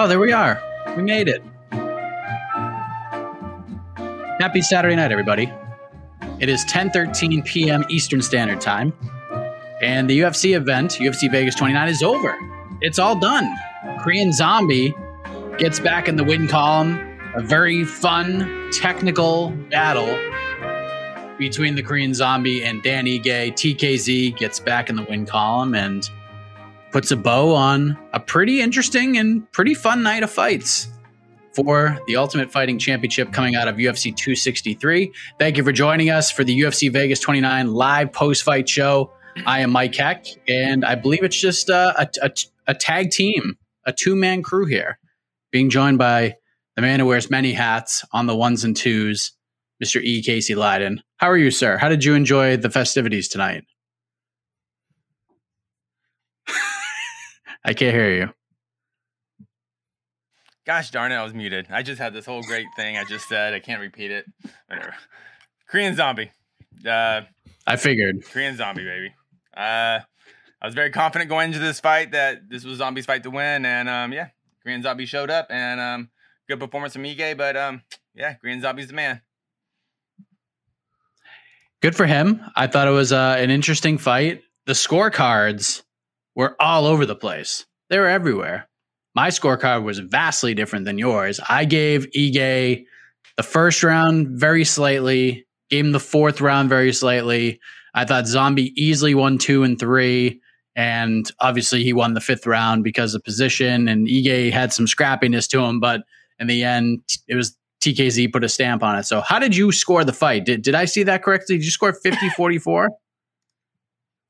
Oh, there we are. We made it. Happy Saturday night, everybody. It is 10:13 p.m. Eastern Standard Time, and the UFC event, UFC Vegas 29, is over. It's all done. Korean Zombie gets back in the win column. A very fun, technical battle between the Korean Zombie and Dan Ige. TKZ gets back in the win column, and puts a bow on a pretty interesting and pretty fun night of fights for the Ultimate Fighting Championship coming out of UFC 263. Thank you for joining us for the UFC Vegas 29 live post fight show. I am Mike Heck, and I believe it's just uh, a, a, a tag team, a two man crew here, being joined by the man who wears many hats on the ones and twos, Mr. E. Casey Leydon. How are you, sir? How did you enjoy the festivities tonight? I can't hear you. Gosh darn it, I was muted. I just had this whole great thing I just said. I can't repeat it. Whatever. Korean zombie. Uh, I figured. Korean zombie, baby. Uh, I was very confident going into this fight that this was Zombie's fight to win. And um, yeah, Korean Zombie showed up and um, good performance from Ige. But um, yeah, Korean Zombie's the man. Good for him. I thought it was uh, an interesting fight. The scorecards were all over the place. They were everywhere. My scorecard was vastly different than yours. I gave Ige the first round very slightly, gave him the fourth round very slightly. I thought Zombie easily won two and three. And obviously, he won the fifth round because of position. And Ige had some scrappiness to him, but in the end, it was TKZ put a stamp on it. So, how did you score the fight? Did, did I see that correctly? Did you score 50 44?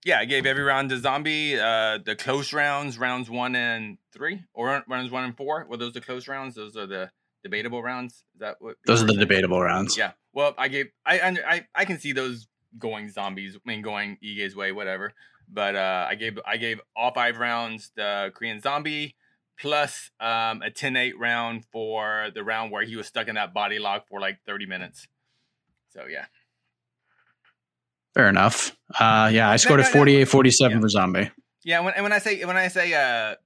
Yeah, I gave every round to Zombie. Uh, the close rounds, rounds one and three, or rounds one and four. Were those the close rounds? Those are the debatable rounds. Is that what? Those are the debatable rounds. Yeah. Well, I gave. I I I can see those going zombies. I mean, going Ige's way, whatever. But uh, I gave I gave all five rounds the Korean Zombie plus um, a 10-8 round for the round where he was stuck in that body lock for like 30 minutes. So yeah. Fair enough. Uh, yeah, I scored a 48 47 yeah. for Zombie. Yeah, when, and when I say when I say uh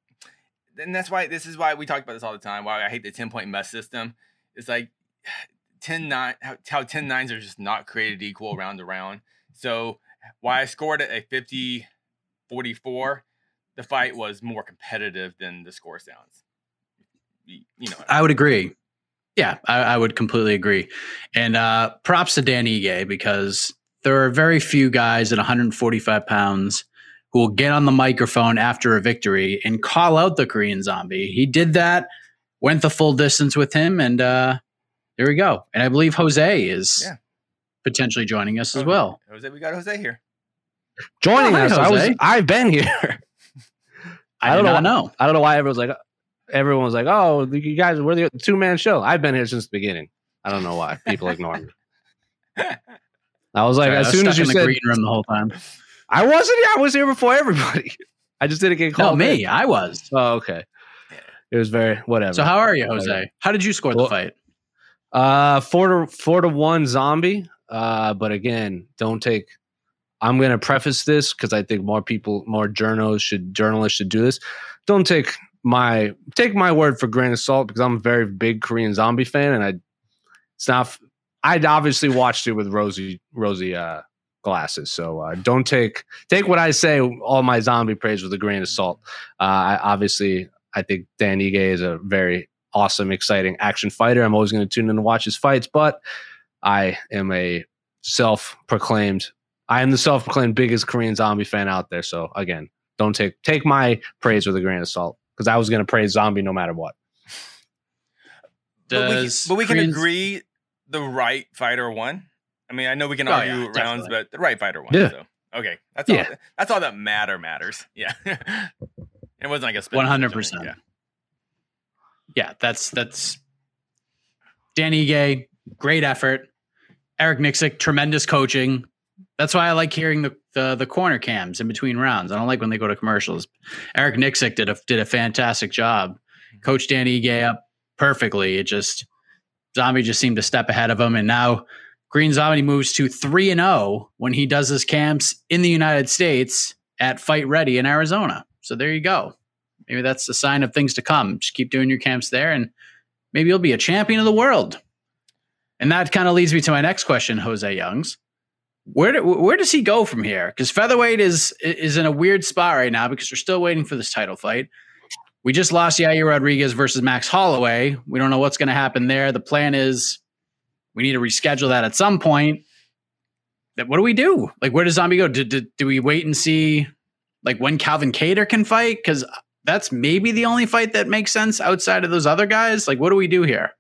and that's why this is why we talk about this all the time. Why I hate the 10 point must system. It's like 10 9 how, how 10 nines are just not created equal round to round. So why I scored it a 50 44, the fight was more competitive than the score sounds. You know, I would agree. Yeah, I, I, would completely agree. And uh, props to Dan Ige because there are very few guys at 145 pounds who will get on the microphone after a victory and call out the Korean zombie. He did that, went the full distance with him, and uh, there we go. And I believe Jose is yeah. potentially joining us as well. Jose, we got Jose here. Joining oh, hi, us. Jose. I was I've been here. I, I don't know, know. I don't know why everyone's like everyone was like, "Oh, you guys, we're the two man show." I've been here since the beginning. I don't know why people ignore me. I was like, Sorry, as soon as you said, green room the whole time. I wasn't here. I was here before everybody. I just didn't get called. No, me. In. I was. Oh, okay. It was very whatever. So how are you, Jose? How did you score well, the fight? Uh, four to four to one zombie. Uh, but again, don't take. I'm going to preface this because I think more people, more journalists should journalists should do this. Don't take my take my word for grain of salt because I'm a very big Korean zombie fan, and I it's not. I'd obviously watched it with rosy Rosie uh, glasses, so uh, don't take take what I say all my zombie praise with a grain of salt. Uh, I, obviously, I think Dan Ige is a very awesome, exciting action fighter. I'm always going to tune in and watch his fights, but I am a self proclaimed. I am the self proclaimed biggest Korean zombie fan out there. So again, don't take take my praise with a grain of salt because I was going to praise Zombie no matter what. Does but we, but we can agree the right fighter won. I mean, I know we can oh, argue yeah, rounds, definitely. but the right fighter won. Yeah. So okay, that's yeah. all. That's all that matter matters. Yeah, it wasn't like a one hundred percent. Yeah, yeah. That's that's Dan Ige. Great effort. Eric Nicksick, tremendous coaching. That's why I like hearing the, the, the corner cams in between rounds. I don't like when they go to commercials. Eric Nicksick did a did a fantastic job. Mm-hmm. Coach Dan Ige up perfectly. It just Zombie just seemed to step ahead of him, and now Korean Zombie moves to three and zero oh when he does his camps in the United States at Fight Ready in Arizona. So there you go. Maybe that's a sign of things to come. Just keep doing your camps there, and maybe you'll be a champion of the world. And that kind of leads me to my next question, Jose Youngs where do, where does he go from here? Because featherweight is is in a weird spot right now because we're still waiting for this title fight. We just lost Yair Rodriguez versus Max Holloway. We don't know what's going to happen there. The plan is we need to reschedule that at some point. What do we do? Like, where does Zombie go? Do, do, do we wait and see like when Calvin Kattar can fight? Because that's maybe the only fight that makes sense outside of those other guys. Like, what do we do here?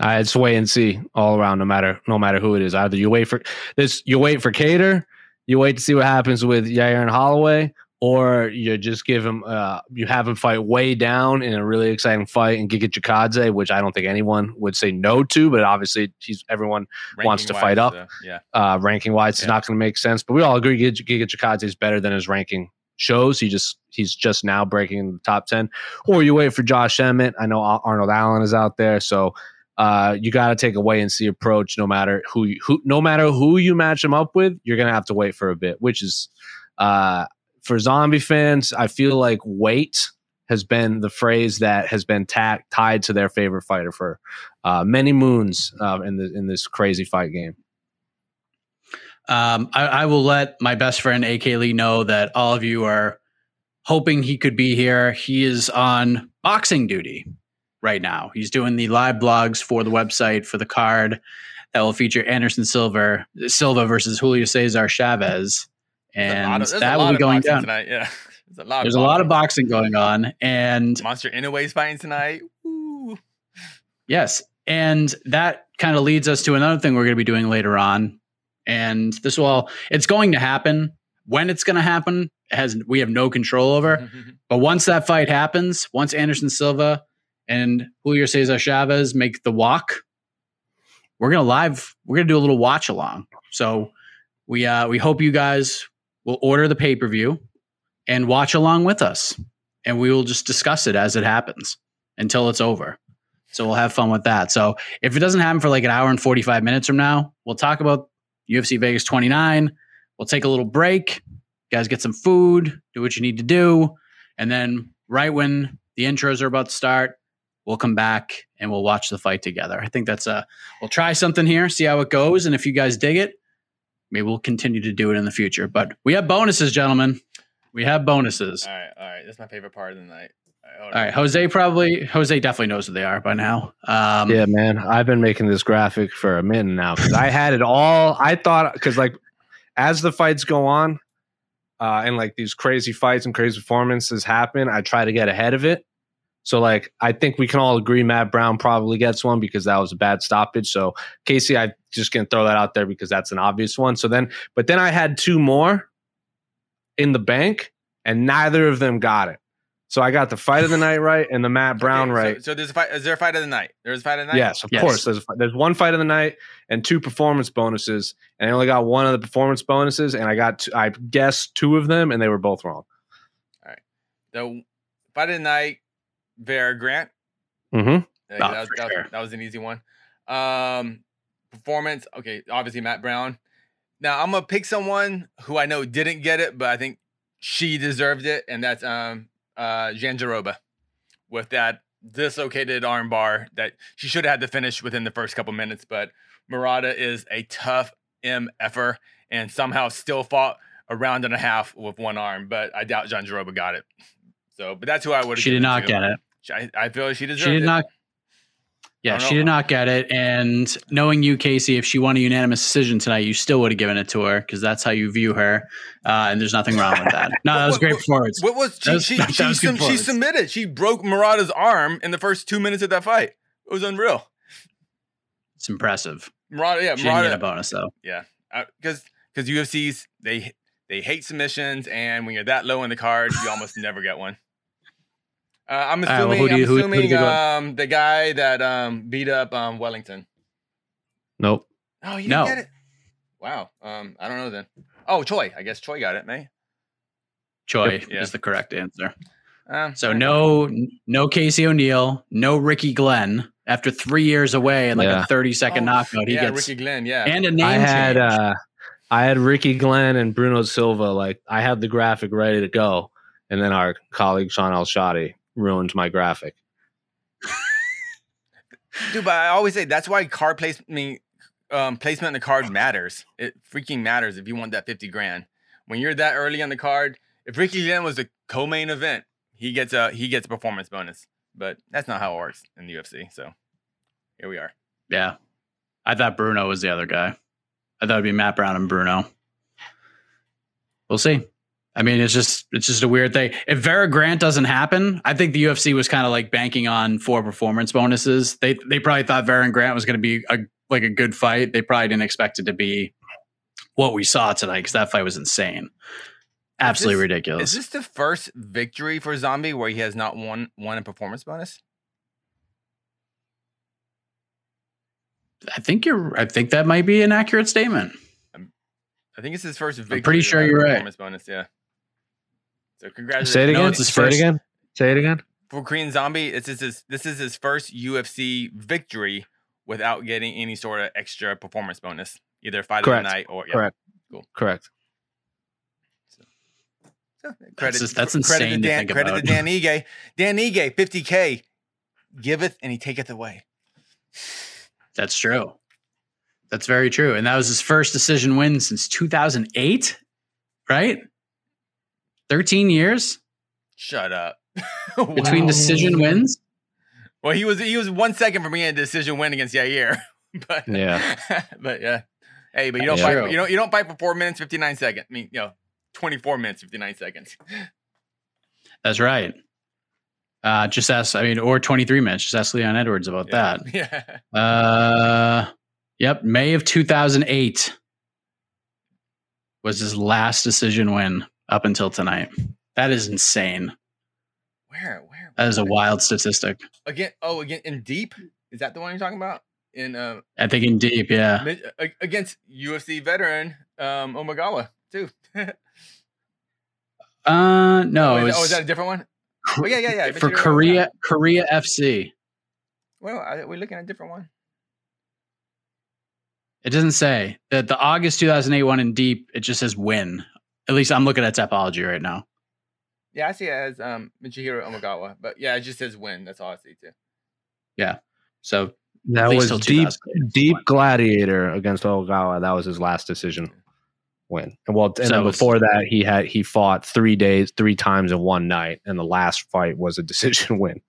It's wait and see all around, no matter no matter who it is. Either you wait for this, you wait for Kattar, you wait to see what happens with Yair and Holloway, or you just give him, uh, you have him fight way down in a really exciting fight and Giga Chikadze, which I don't think anyone would say no to, but obviously he's everyone ranking wants to wise, fight up. Uh, yeah, uh, ranking wise, yeah. it's not going to make sense. But we all agree Giga, Giga Chikadze is better than his ranking shows. He just he's just now breaking in the top ten. Or you wait for Josh Emmett. I know Arnold Allen is out there, so uh, you got to take a wait and see approach. No matter who, you, who, no matter who you match them up with, you're gonna have to wait for a bit. Which is, uh, for zombie fans, I feel like wait has been the phrase that has been tied to their favorite fighter for uh, many moons uh, in the in this crazy fight game. Um, I, I, will let my best friend AK Lee know that all of you are hoping he could be here. He is on boxing duty right now. He's doing the live blogs for the website for the card that will feature Anderson Silva Silva versus Julio Cesar Chavez, and of, that will be going down tonight. Yeah, there's a lot. There's a lot of boxing going on, and Monster Inoue's fighting tonight. Yes, and that kind of leads us to another thing we're going to be doing later on, and this will it's going to happen. When it's going to happen has we have no control over. but once that fight happens, once Anderson Silva and Julio Cesar Chavez make the walk, we're gonna live. We're gonna do a little watch along. So we uh, we hope you guys will order the pay per view and watch along with us, and we will just discuss it as it happens until it's over. So we'll have fun with that. So if it doesn't happen for like an hour and 45 minutes from now, we'll talk about UFC Vegas 29. We'll take a little break. You guys get some food, do what you need to do. And then right when the intros are about to start, we'll come back and we'll watch the fight together. I think that's a we'll try something here, see how it goes, and if you guys dig it, Maybe we'll continue to do it in the future. But we have bonuses, gentlemen. We have bonuses. All right, all right. That's my favorite part of the night. All All right, Jose probably Jose definitely knows what they are by now. Um, Yeah, man. I've been making this graphic for a minute now because I had it all. I thought because like as the fights go on, uh, and like these crazy fights and crazy performances happen, I try to get ahead of it. So like I think we can all agree Matt Brown probably gets one because that was a bad stoppage. So Casey, I'm just gonna throw that out there because that's an obvious one. So then, but then I had two more in the bank, and neither of them got it. So I got the fight of the night right and the Matt Brown Okay, right. So, there's a fight. Is there a fight of the night? There's a fight of the night. Yes, of Yes. course. There's a, there's one fight of the night and two performance bonuses, and I only got one of the performance bonuses, and I got I guessed two of them, and they were both wrong. All right. The fight of the night. Vera Grant. Mm-hmm. Oh, that, was, that, was, sure. that was an easy one. Um, performance. Okay, obviously Matt Brown. Now I'm gonna pick someone who I know didn't get it, but I think she deserved it, and that's um uh Jandiroba with that dislocated arm bar that she should have had to finish within the first couple minutes. But Murata is a tough MFer and somehow still fought a round and a half with one arm, but I doubt Jandiroba got it. So, but that's who I would. she did not get it. I, I feel she deserved She did it. not. Yeah, she did not get it. And knowing you, Casey, if she won a unanimous decision tonight, you still would have given it to her because that's how you view her. Uh, and there's nothing wrong with that. No, that was great performance. What was she? Was- she that she, was sum- she submitted. She broke Murata's arm in the first two minutes of that fight. It was unreal. It's impressive. Murata, yeah, She didn't get a bonus though. Yeah, because because UFC's they they hate submissions, and when you're that low in the card, you almost never get one. Uh, I'm right, well, assuming. you- I'm who- who assuming um, the guy that um, beat up um, Wellington. Nope. Oh, you No. didn't get it. Wow. Um, I don't know then. Oh, Choi. I guess Choi got it, May. Choi Yeah. is the correct answer. Um, So no, no Casey O'Neill, no Ricky Glenn. After three years away and like Yeah. a 30 second Oh, knockout, he yeah, gets Ricky Glenn. Yeah. and a name I had change. uh, I had Ricky Glenn and Bruno Silva. Like I had the graphic ready to go, and then our colleague Shaun Al-Shatti ruined my graphic. Dude, but I always say that's why card placement um, placement in the card matters. It freaking matters if you want that 50 grand. When you're that early on the card, if Ricky Glenn was the co-main event, he gets a he gets a performance bonus. But that's not how it works in the UFC. So here we are. yeah. I thought Bruno was the other guy. I thought it'd be Matt Brown and Bruno. We'll see. I mean, it's just it's just a weird thing. If Vera Grant doesn't happen, I think the UFC was kind of like banking on four performance bonuses. They they probably thought Vera Grant was going to be a like a good fight. They probably didn't expect it to be what we saw tonight because that fight was insane, absolutely this- ridiculous. Is this the first victory for Zombie where he has not won won a performance bonus? I think you're. I think that might be an accurate statement. I think it's his first victory. pretty sure you're right. Performance bonus, yeah. So congratulations. Say it No, again. his Say it again. Say it again. for Korean Zombie, this is his this is his first UFC victory without getting any sort of extra performance bonus, either fight Correct. of the night or yeah. Correct. Cool. Correct. So, credit, just- that's credit to insane to Dan, think credit about. to Dan Ige. Dan Ige, 50k, giveth and he taketh away. That's true. That's very true. And that was his first decision win since 2008, right? 13 years Shut up. between Wow. decision wins. Well, he was he was one second from being a decision win against Yair, but Yeah. but yeah. Hey, but you don't Yeah. fight. True. You don't you don't fight for four minutes fifty nine seconds. I mean, you know, twenty four minutes fifty nine seconds. That's right. Uh, just ask, I mean, or 23 minutes. Just ask Leon Edwards about Yeah. that. Yeah. Uh, yep. May of 2008 was his last decision win up until tonight. That is insane. Where where That is a wild statistic. again? Oh, again in deep. Is that the one you're talking about? In uh I think in deep, yeah. against UFC veteran um Omigawa too. Uh, no, oh, it is, oh, is that a different one? Oh yeah, yeah, yeah. for Korea. Korea FC. Well, I, we're looking at a different one. It doesn't say that the August 2008 one in deep. It just says win. At least I'm looking at Tapology right now. Yeah, I see it as um Michihiro Omigawa, but yeah, it just says win. That's all I see too. Yeah. So That was deep, deep gladiator against Ogawa. That was his last decision. win. And well, and So then it's- before that, he had he fought three days, three times in one night, and the last fight was a decision win.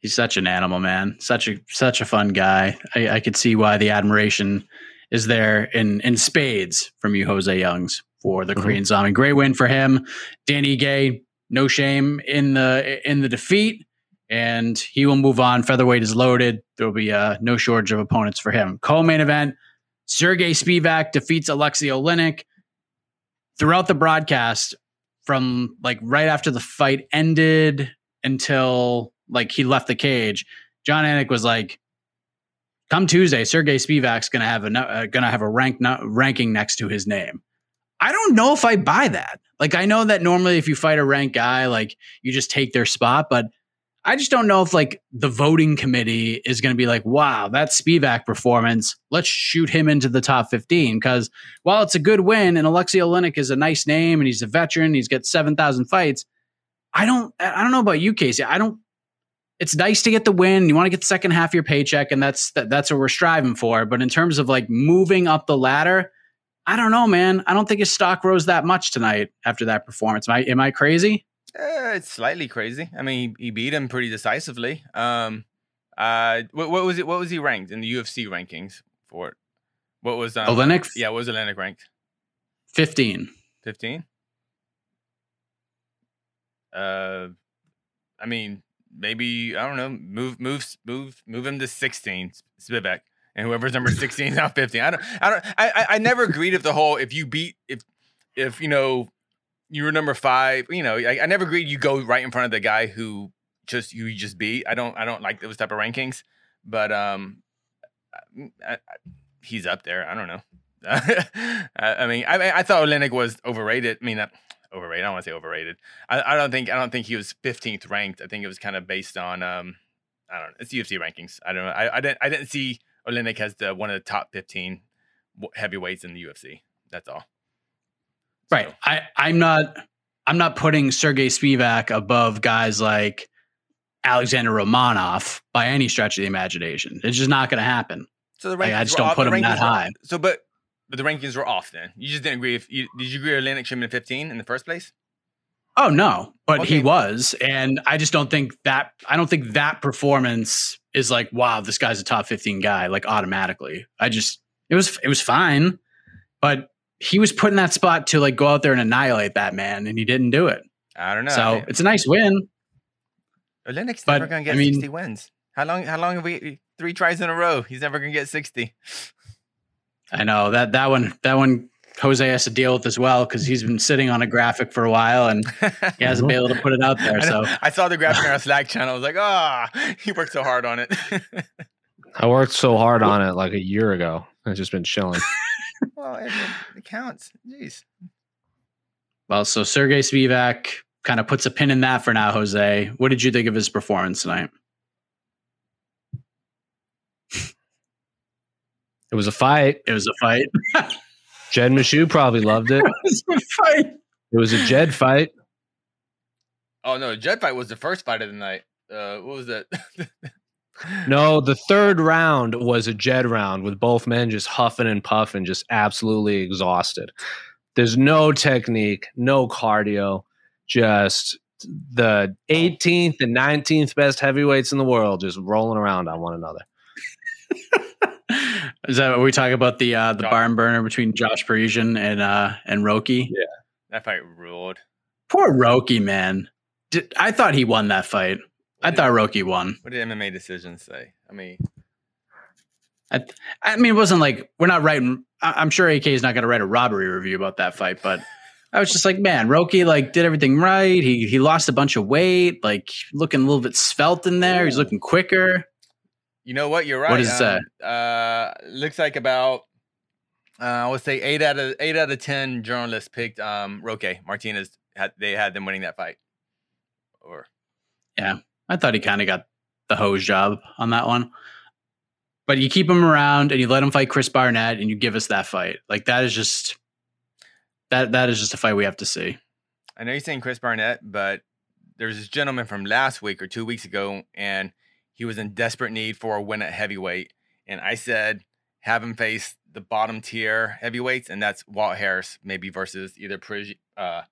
He's such an animal, man. Such a such a fun guy. I, I could see why the admiration is there in in spades from you, Jose Youngs, for the Mhm. Korean Zombie. Great win for him. Dan Ige, no shame in the in the defeat, and he will move on. Featherweight is loaded. There will be uh, no shortage of opponents for him. Co-main event: Sergey Spivak defeats Alexei Oleinik. Throughout the broadcast, from like right after the fight ended until like he left the cage, Jon Anik was like, "Come Tuesday, Sergey Spivak's gonna have a uh, gonna have a rank no- ranking next to his name." I don't know if I buy that. Like, I know that normally if you fight a ranked guy, like you just take their spot, but I just don't know if like the voting committee is going to be like, "Wow, that Spivak performance. Let's shoot him into the top 15." Because while it's a good win and Alexei Oleinik is a nice name and he's a veteran, he's got seven thousand fights. I don't I don't know about you, Casey. I don't it's nice to get the win. You want to get the second half of your paycheck, and that's that, that's what we're striving for. But in terms of like moving up the ladder, I don't know, man. I don't think his stock rose that much tonight after that performance. Am I am I crazy? Uh, it's slightly crazy. I mean, he, he beat him pretty decisively. Um, uh, what, what was it? What was he ranked in the UFC rankings for it? What was um? Oleinik, Yeah, what was Oleinik ranked? fifteen. Fifteen. Uh, I mean, maybe I don't know. Move, move, move, move him to sixteen, Spivak, and whoever's number sixteen is now fifteen. I don't, I don't, I, I, never agreed with the whole. If you beat, if, if you know, you were number five. You know, I, I never agreed you go right in front of the guy who just you just beat. I don't, I don't like those type of rankings. But um, I, I, he's up there. I don't know. I, mean, I, I thought Oleinik was overrated. I mean, not overrated. I don't want to say overrated. I, I don't think I don't think he was 15th ranked. I think it was kind of based on um, I don't know. It's UFC rankings. I don't know. I, I didn't I didn't see Oleinik has the one of the top 15 heavyweights in the UFC. That's all. Right. So, I I'm not I'm not putting Sergey Spivak above guys like Alexander Romanov by any stretch of the imagination. It's just not going to happen. so the Like, I just were don't off- put the him that rankings were- high. So, but but the rankings were off. Then you just didn't agree. If you did you agree with Oleinik should have been 15 in the first place? Oh no, but he was, and I just don't think that I don't think that performance is like wow, this guy's a top fifteen guy like automatically. I just it was it was fine, but he was put in that spot to like go out there and annihilate that man, and he didn't do it. I don't know. so it's a nice win. But, never gonna get I mean- 60 wins. How long? How long have we? Three tries in a row. He's never gonna get 60. I know that that one that one Jose has to deal with as well because he's been sitting on a graphic for a while and he hasn't been able to put it out there. I. So I saw the graphic on our Slack channel. I was like, ah, he worked so hard on it. I worked so hard on it like a year ago. I've just been chilling. well, it, it counts. Jeez. well, so Sergey Spivak kind of puts a pin in that for now. Jose, what did you think of his performance tonight? It was a fight. It was a fight. Jed Meshew probably loved it. it was a fight. It was a Jed fight. Oh no, Jed fight was the first fight of the night. Uh, what was that? No, the third round was a Jed round with both men just huffing and puffing, just absolutely exhausted. There's no technique, no cardio, just the 18th and 19th best heavyweights in the world just rolling around on one another. Is that what we talk about the uh, the Josh- barn burner between Josh Parisian and uh, and Roki? Yeah, that fight ruled. Poor Roki, man. Did, I thought he won that fight. I What thought Roki won. What did MMA decisions say? I mean, I, I mean, it wasn't like we're not writing. I- I'm sure AK is not going to write a robbery review about that fight, but I was just like, man, Roki like did everything right. He he lost a bunch of weight, like looking a little bit svelte in there. He's looking quicker. You know what? You're right. What is does it um, Uh, looks like about. Uh, I would say eight out of eight out of ten journalists picked um Roque Martinez. Had they had them winning that fight, or yeah, I thought he kind of got the hose job on that one. But you keep him around and you let him fight Chris Barnett and you give us that fight. Like that is just that that is just a fight we have to see. I know you're saying Chris Barnett, but there's this gentleman from last week or two weeks ago, and he was in desperate need for a win at heavyweight. And I said, have him face the bottom tier heavyweights, and that's Walt Harris maybe versus either Parisi, uh,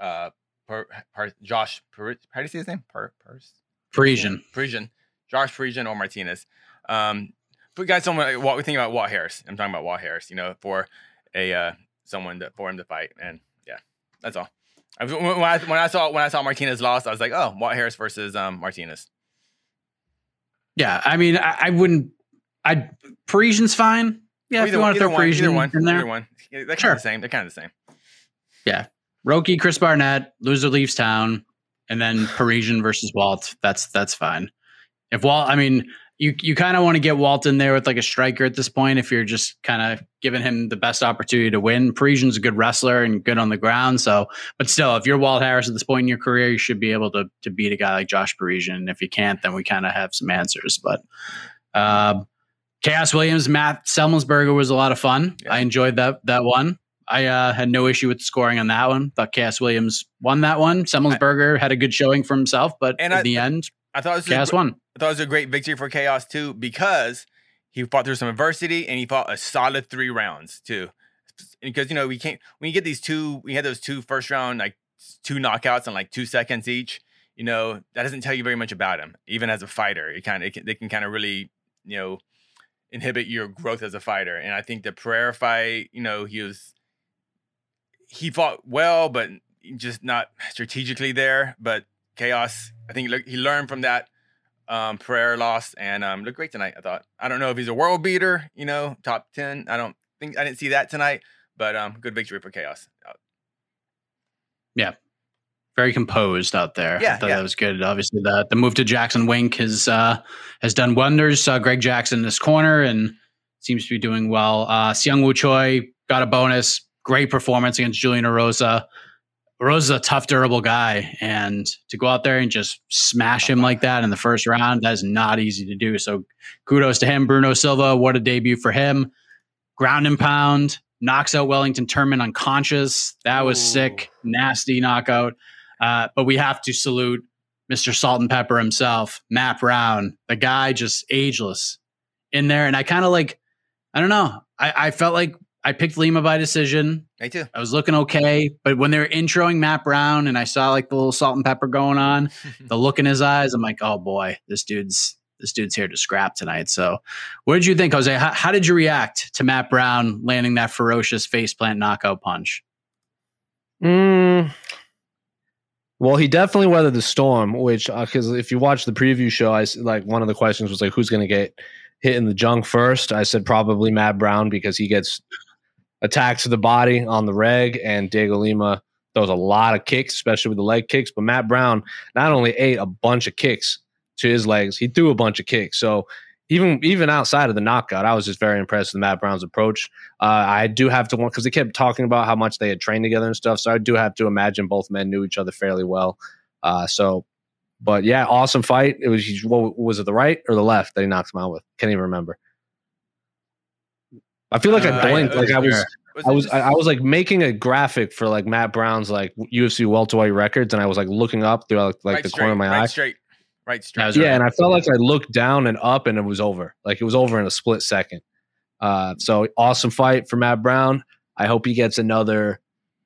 uh, per, per, Josh. Per, how do you say his name? Per, Pers? Parisian. Parisian, Josh Parisian or Martinez. Um, but guys, someone what we think about Walt Harris. I'm talking about Walt Harris. You know, for a uh, someone that for him to fight, and yeah, that's all. I was, when, I, when I saw when I saw Martinez lost, I was like, oh, Walt Harris versus um, Martinez. Yeah, I mean, I, I wouldn't. I Parisian's fine. Yeah, either, if you want to throw one, Parisian either one, in there, either one. They're kind Sure. of the same. They're kind of the same. Yeah, Roki, Chris Barnett, loser leaves town, and then Parisian versus Walt. That's that's fine. If Walt, I mean, you you kind of want to get Walt in there with like a striker at this point. If you're just kind of giving him the best opportunity to win, Parisian's a good wrestler and good on the ground. So, but still, if you're Walt Harris at this point in your career, you should be able to to beat a guy like Josh Parisian. And if you can't, then we kind of have some answers. But um, Khaos Williams, Matt Semelsberger was a lot of fun. Yeah. I enjoyed that that one. I uh, had no issue with the scoring on that one. Thought Cass Williams won that one. Semelsberger had a good showing for himself, but in I- the end, I thought it was a Cass. I thought it was a great victory for Khaos too because he fought through some adversity and he fought a solid three rounds too. Because you know we can't when you get these two we had those two first round like two knockouts in like two seconds each. You know that doesn't tell you very much about him even as a fighter. It kind of they can kind of really you know inhibit your growth as a fighter. And I think the Pereira fight you know he was he fought well but just not strategically there. But Khaos I think he learned from that um, Pereira loss and um, looked great tonight. I thought. I don't know if he's a world beater, you know, top ten. I don't think I didn't see that tonight, but um, good victory for Khaos. Yeah, Very composed out there. Yeah, I thought yeah. that was good. Obviously, the the move to Jackson Wink has uh, has done wonders. Uh, Greg Jackson in this corner and seems to be doing well. Uh, Seung Woo Choi got a bonus. Great performance against Julian Erosa. is a tough, durable guy, and to go out there and just smash him like that in the first round, that is not easy to do. So, kudos to him, Bruno Silva. What a debut for him! Ground and pound, knocks out Wellington Turman unconscious. That was Ooh. sick, nasty knockout. Uh, but we have to salute Mr. Salt and Pepper himself, Matt Brown, the guy just ageless in there. And I kind of like, I don't know. I, I felt like I picked Lima by decision. me too. I was looking okay, but when they were introing Matt Brown and I saw like the little salt and pepper going on, the look in his eyes, I'm like, oh boy, this dude's this dude's here to scrap tonight. So, what did you think, Jose? How, how did you react to Matt Brown landing that ferocious faceplant knockout punch? Mm, well, he definitely weathered the storm. Which, because if you watch the preview show, I s- like one of the questions was like, "Who's going to get hit in the junk first? I said probably Matt Brown because he gets attacks to the body on the reg, and Dhiego Lima throws a lot of kicks, especially with the leg kicks. But Matt Brown not only ate a bunch of kicks to his legs, he threw a bunch of kicks. So even even outside of the knockout, I was just very impressed with Matt Brown's approach. Uh, I do have to want because they kept talking about how much they had trained together and stuff. So I do have to imagine both men knew each other fairly well. Uh, so, but yeah, awesome fight. It was what was it the right or the left that he knocked him out with? Can't even remember. I feel like Uh, I blinked. I- Like I was, Was I was, just- I, I was like making a graphic for like Matt Brown's like UFC welterweight records, and I was like looking up through like, like right the straight, corner of my right eye. straight, right straight. That was Yeah, and I felt like I looked down and up, and it was over. Like it was over in a split second. Uh, so awesome fight for Matt Brown. I hope he gets another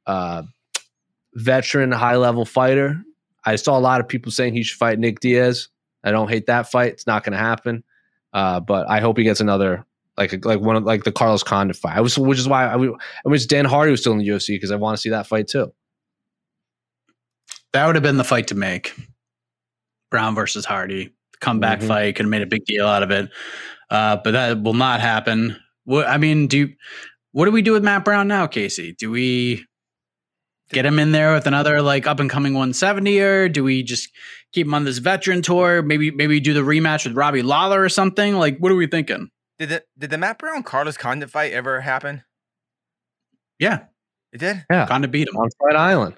uh, veteran, high level fighter. I saw a lot of people saying he should fight Nick Diaz. I don't hate that fight. It's not going to happen. Uh, but I hope he gets another like like one of like the Carlos Condit fight. I was, which is why I, I wish Dan Hardy was still in the UFC because I want to see that fight too. that would have been the fight to make. Brown versus Hardy, comeback Mhm. fight, could have made a big deal out of it. Uh, but that will not happen. What I mean, do you, what do we do with Matt Brown now, Casey? Do we get him in there with another like up and coming 170 or do we just keep him on this veteran tour? Maybe maybe do the rematch with Robbie Lawler or something? Like, what are we thinking? Did the did the Matt Brown Carlos Condit fight ever happen? Yeah, It did. Yeah, kind of beat him. on Fight Island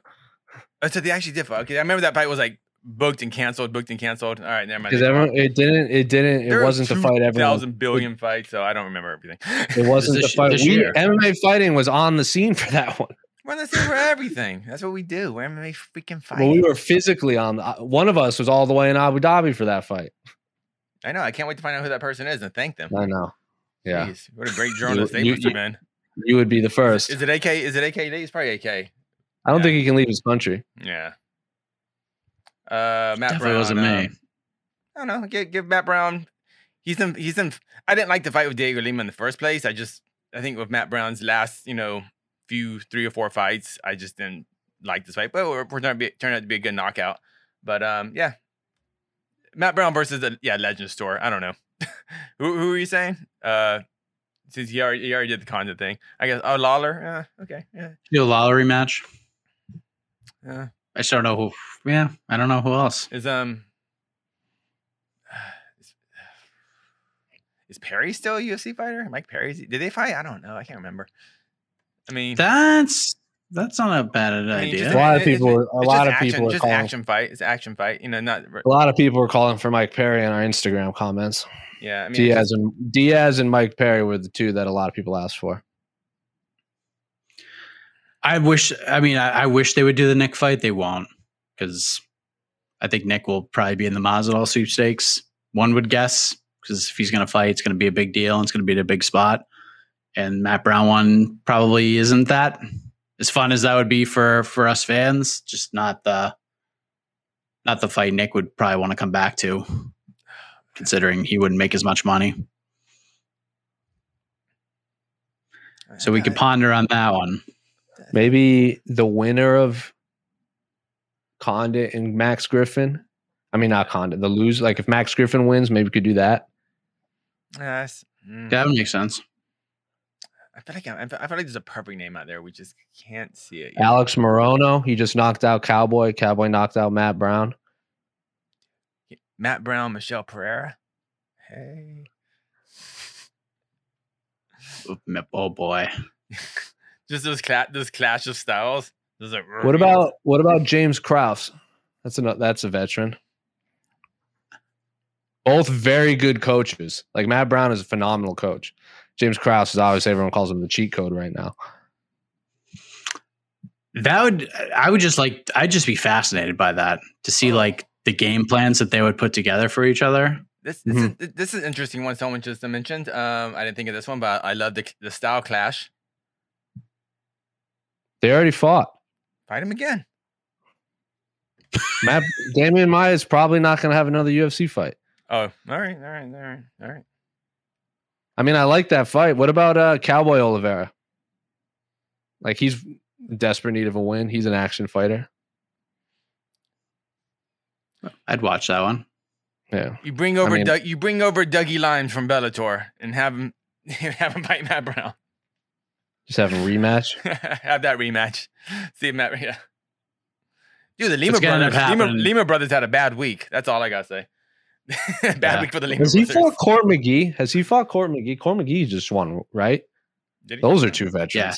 Oh, so they actually did fight. Okay, I remember that fight was like booked and canceled, booked and canceled. All right, never mind. because everyone it didn't it didn't it are wasn't the fight everyone Thousand billion fights, so I don't remember everything. It wasn't This- the fight. this We. MMA fighting was on the scene for that one. We're on the scene for everything. That's what we do. We're MMA freaking fight. Well, we were physically on. The, uh, one of us was all the way in Abu Dhabi for that fight. I know. I can't wait to find out who that person is and thank them. I know. Yeah, Jeez, what a great journalist they you- must have been. you would be the first. Is it AK? Is it AK? It's probably AK. I don't yeah. think he can leave his country. Yeah. Uh, Matt Definitely Brown. wasn't uh, me. I don't know. Give, give Matt Brown. He's in. He's in. I didn't like the fight with Dhiego Lima in the first place. I just. I think with Matt Brown's last, you know, few three or four fights, I just didn't like this fight. But it turned out to be, turned out to be a good knockout. But um, yeah. Matt Brown versus the yeah Legend Store. I don't know. who who are you saying? Uh, since he already, he already did the Condit thing, I guess. Oh, Lawler. Yeah. Okay. Yeah. Do a Lawler rematch. Yeah. I just don't know who. Yeah, I don't know who else. Is um is, is Perry still a UFC fighter? Mike Perry? Did they fight? I don't know. I can't remember. I mean, That's that's not a bad I mean, idea. just- A lot of it- it's- people- a it's lot just of people action, are just calling- action fight. It's action fight. You know, not A lot of people were calling for Mike Perry in our Instagram comments. yeah. I mean, Diaz just- and Diaz and Mike Perry were the two that a lot of people asked for. I wish. I mean, I, I wish they would do the Nick fight. They won't because I think Nick will probably be in the Masvidal sweepstakes. One would guess because if he's going to fight, it's going to be a big deal and it's going to be at a big spot. And Matt Brown one probably isn't that as fun as that would be for for us fans. Just not the not the fight Nick would probably want to come back to, considering he wouldn't make as much money. So we could ponder on that one. Maybe the winner of Condit and Max Griffin. I mean, not Condit. The lose like if Max Griffin wins, maybe we could do that. Yes. Mm. That would make sense. I feel like I'm, I feel like there's a perfect name out there. We just can't see it. yet. Alex Morono, he just knocked out Cowboy. Cowboy knocked out Matt Brown. Matt Brown, Michel Pereira. Hey. Oh boy. Just those cla- those clash of styles. Those like, What about what about James Krause? That's a that's a veteran. Both very good coaches. Like Matt Brown is a phenomenal coach. James Krause is obviously everyone calls him the cheat code right now. That would I would just like I'd just be fascinated by that to see Oh. like the game plans that they would put together for each other. This this, Mhm. is, this is an interesting one. Someone just mentioned. Um, I didn't think of this one, but I love the the style clash. They already fought. Fight him again. Matt Damian Maya is probably not going to have another UFC fight. Oh, all right, all right, all right, all right. I mean, I like that fight. What about uh, Cowboy Oliveira? Like he's in desperate need of a win. He's an action fighter. I'd watch that one. Yeah. You bring over mean- Doug, you bring over Douglas Lima from Bellator and have him have him fight Matt Brown. Just have a rematch. have that rematch. See if Matt. Yeah. Dude, the Lima What's gonna end brothers. Lima, Lima brothers had a bad week. That's all I gotta say. bad Yeah. week for the Lima Has he fought Court McGee? Has he fought Court McGee? Court McGee just won, right? Those are two veterans. Yeah.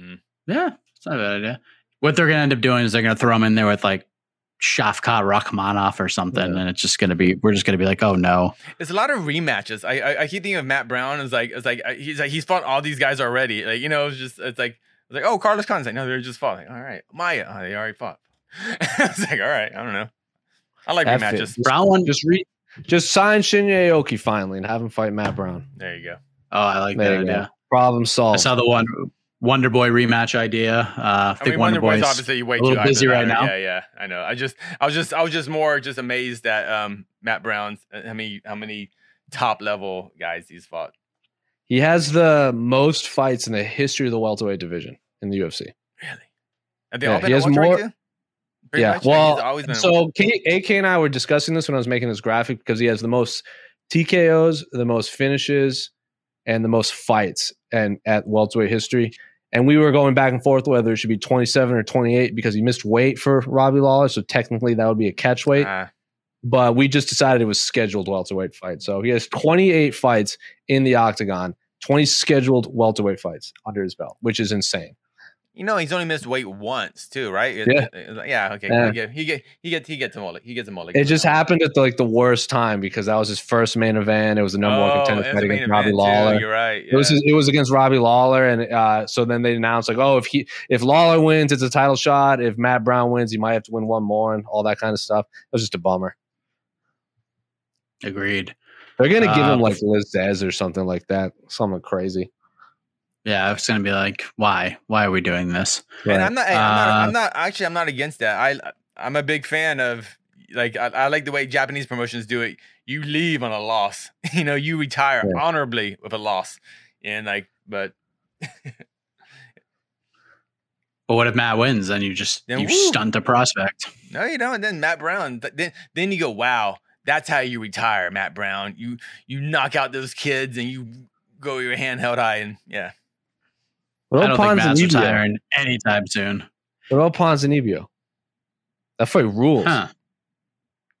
Mm. Yeah, it's not a bad idea. What they're gonna end up doing is they're gonna throw him in there with like Shavkat Rakhmonov or something, Yeah. and it's just gonna be we're just gonna be like, oh no. It's a lot of rematches. I, I I keep thinking of Matt Brown as like it's like he's like he's fought all these guys already. Like you know, it's just it's like it's like oh Carlos Khan's like no they're just fought. Like, all right, Maya, oh, they already fought. it's like all right, I don't know. I like That rematches. fits. Brown one. Just re- just sign Shinya Aoki finally and have him fight Matt Brown. There you go. Oh, I like There that you go. idea. Problem I solved. saw the one Wonder Boy rematch idea. Uh, I I think mean, Wonder, Wonder Boy's Boy's obviously way a little too busy right it. now. Yeah, yeah, I know. I just, I was just, I was just more just amazed that um Matt Brown's uh, how many how many top level guys he's fought. he has the most fights in the history of the welterweight division in the UFC. Really? Have they Yeah, all been he has more- too? Pretty yeah, much? Well, he's always been so K- AK and I were discussing this when I was making this graphic because he has the most TKOs, the most finishes, and the most fights and at welterweight history. And we were going back and forth whether it should be 27 or 28 because he missed weight for Robbie Lawler. So technically that would be a catch weight. Ah, but we just decided it was scheduled welterweight fight. So he has 28 fights in the octagon, 20 scheduled welterweight fights under his belt, which is insane. You know, he's only missed weight once too, right? Yeah. yeah. Okay. Yeah. He get he get he gets he gets a mullet. He gets a mulligan. It just happened at the, like the worst time because that was his first main event. It was the number one contender Oh, fight against Robbie event, too. Lawler. You're right. It was it was against Robbie Lawler, and uh, so then they announced like, oh, if he if Lawler wins, it's a title shot. If Matt Brown wins, he might have to win one more, and all that kind of stuff. It was just a bummer. Agreed. They're gonna give Uh, him like Liz Dez or something like that. Something crazy. Yeah, it's gonna be like, why? Why are we doing this? And I'm not, hey, I'm not. Uh, I'm not. Actually, I'm not against that. I. I'm a big fan of like I, I like the way Japanese promotions do it. You leave on a loss. You know, you retire Yeah. honorably with a loss. And like, but But what if Matt wins? Then you just Then you woo. stunt a prospect. no, you don't. And then Matt Brown. Then then you go, wow, that's how you retire, Matt Brown. You you knock out those kids and you go your hand held high and yeah. What I don't about think Matt's Ponzinibbio? retiring anytime soon. What about Ponzinibbio? That fight rules. Huh.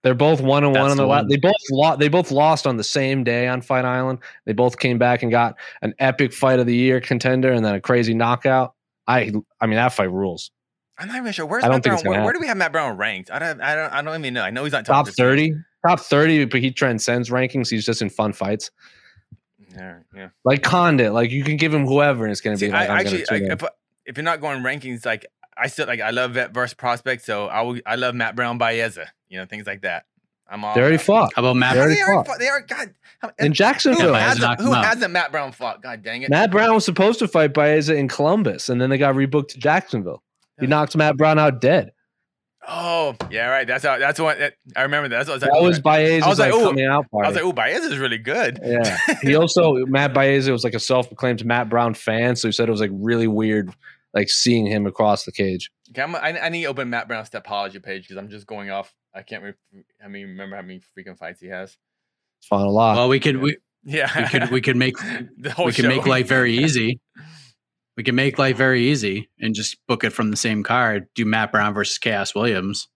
They're both one and one That's on the, the la- one. They both lost. They both lost on the same day on Fight Island. They both came back and got an epic fight of the year contender and then a crazy knockout. I I mean that fight rules. I'm not even sure where's I don't Matt think Brown. Where, where do we have Matt Brown ranked? I don't. I don't. I don't even know. I know he's not Top 50%. thirty, top thirty, but he transcends rankings. He's just in fun fights, Yeah, yeah. like Condit. Like you can give him whoever, and it's gonna See, be like I, I'm actually, gonna I, tune in. if if you're not going rankings, like I still like I love vet versus prospect, so I will. I love Matt Brown Baeza, you know things like that. I'm all. They already fought How about Matt? They already They already fought. fought. They are God. in and who Jacksonville. Hasn't, knocked who hasn't Matt Brown fought? God dang it. Matt Brown was supposed to fight Baeza in Columbus, and then they got rebooked to Jacksonville. He knocked Matt Brown out dead. Oh yeah, right. That's how. That's what. That, I remember that. That's what I That was was Baeza's I was like, like, ooh. coming out I was like, oh, Baeza is really good. Yeah. He also Matt Baeza was like a self-proclaimed Matt Brown fan, so he said it was like really weird, like seeing him across the cage. Okay, I'm, I, I need to open Matt Brown's Tapology page because I'm just going off. I can't re- I mean, remember how many freaking fights he has. It's fun a lot. Well, we could we, Yeah, we could we could make the whole we could show. make life very easy. We can make life very easy and just book it from the same card. Do Matt Brown versus Khaos Williams.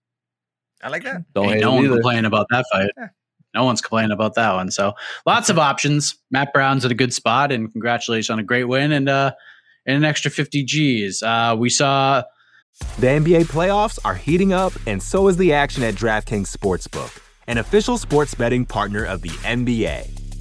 I like that. Don't Ain't hate no one either. complaining about that fight. Yeah. No one's complaining about that one. So lots of options. Matt Brown's in a good spot, and congratulations on a great win and uh and an extra fifty G's. Uh, we saw The NBA playoffs are heating up, and so is the action at DraftKings Sportsbook, an official sports betting partner of the NBA.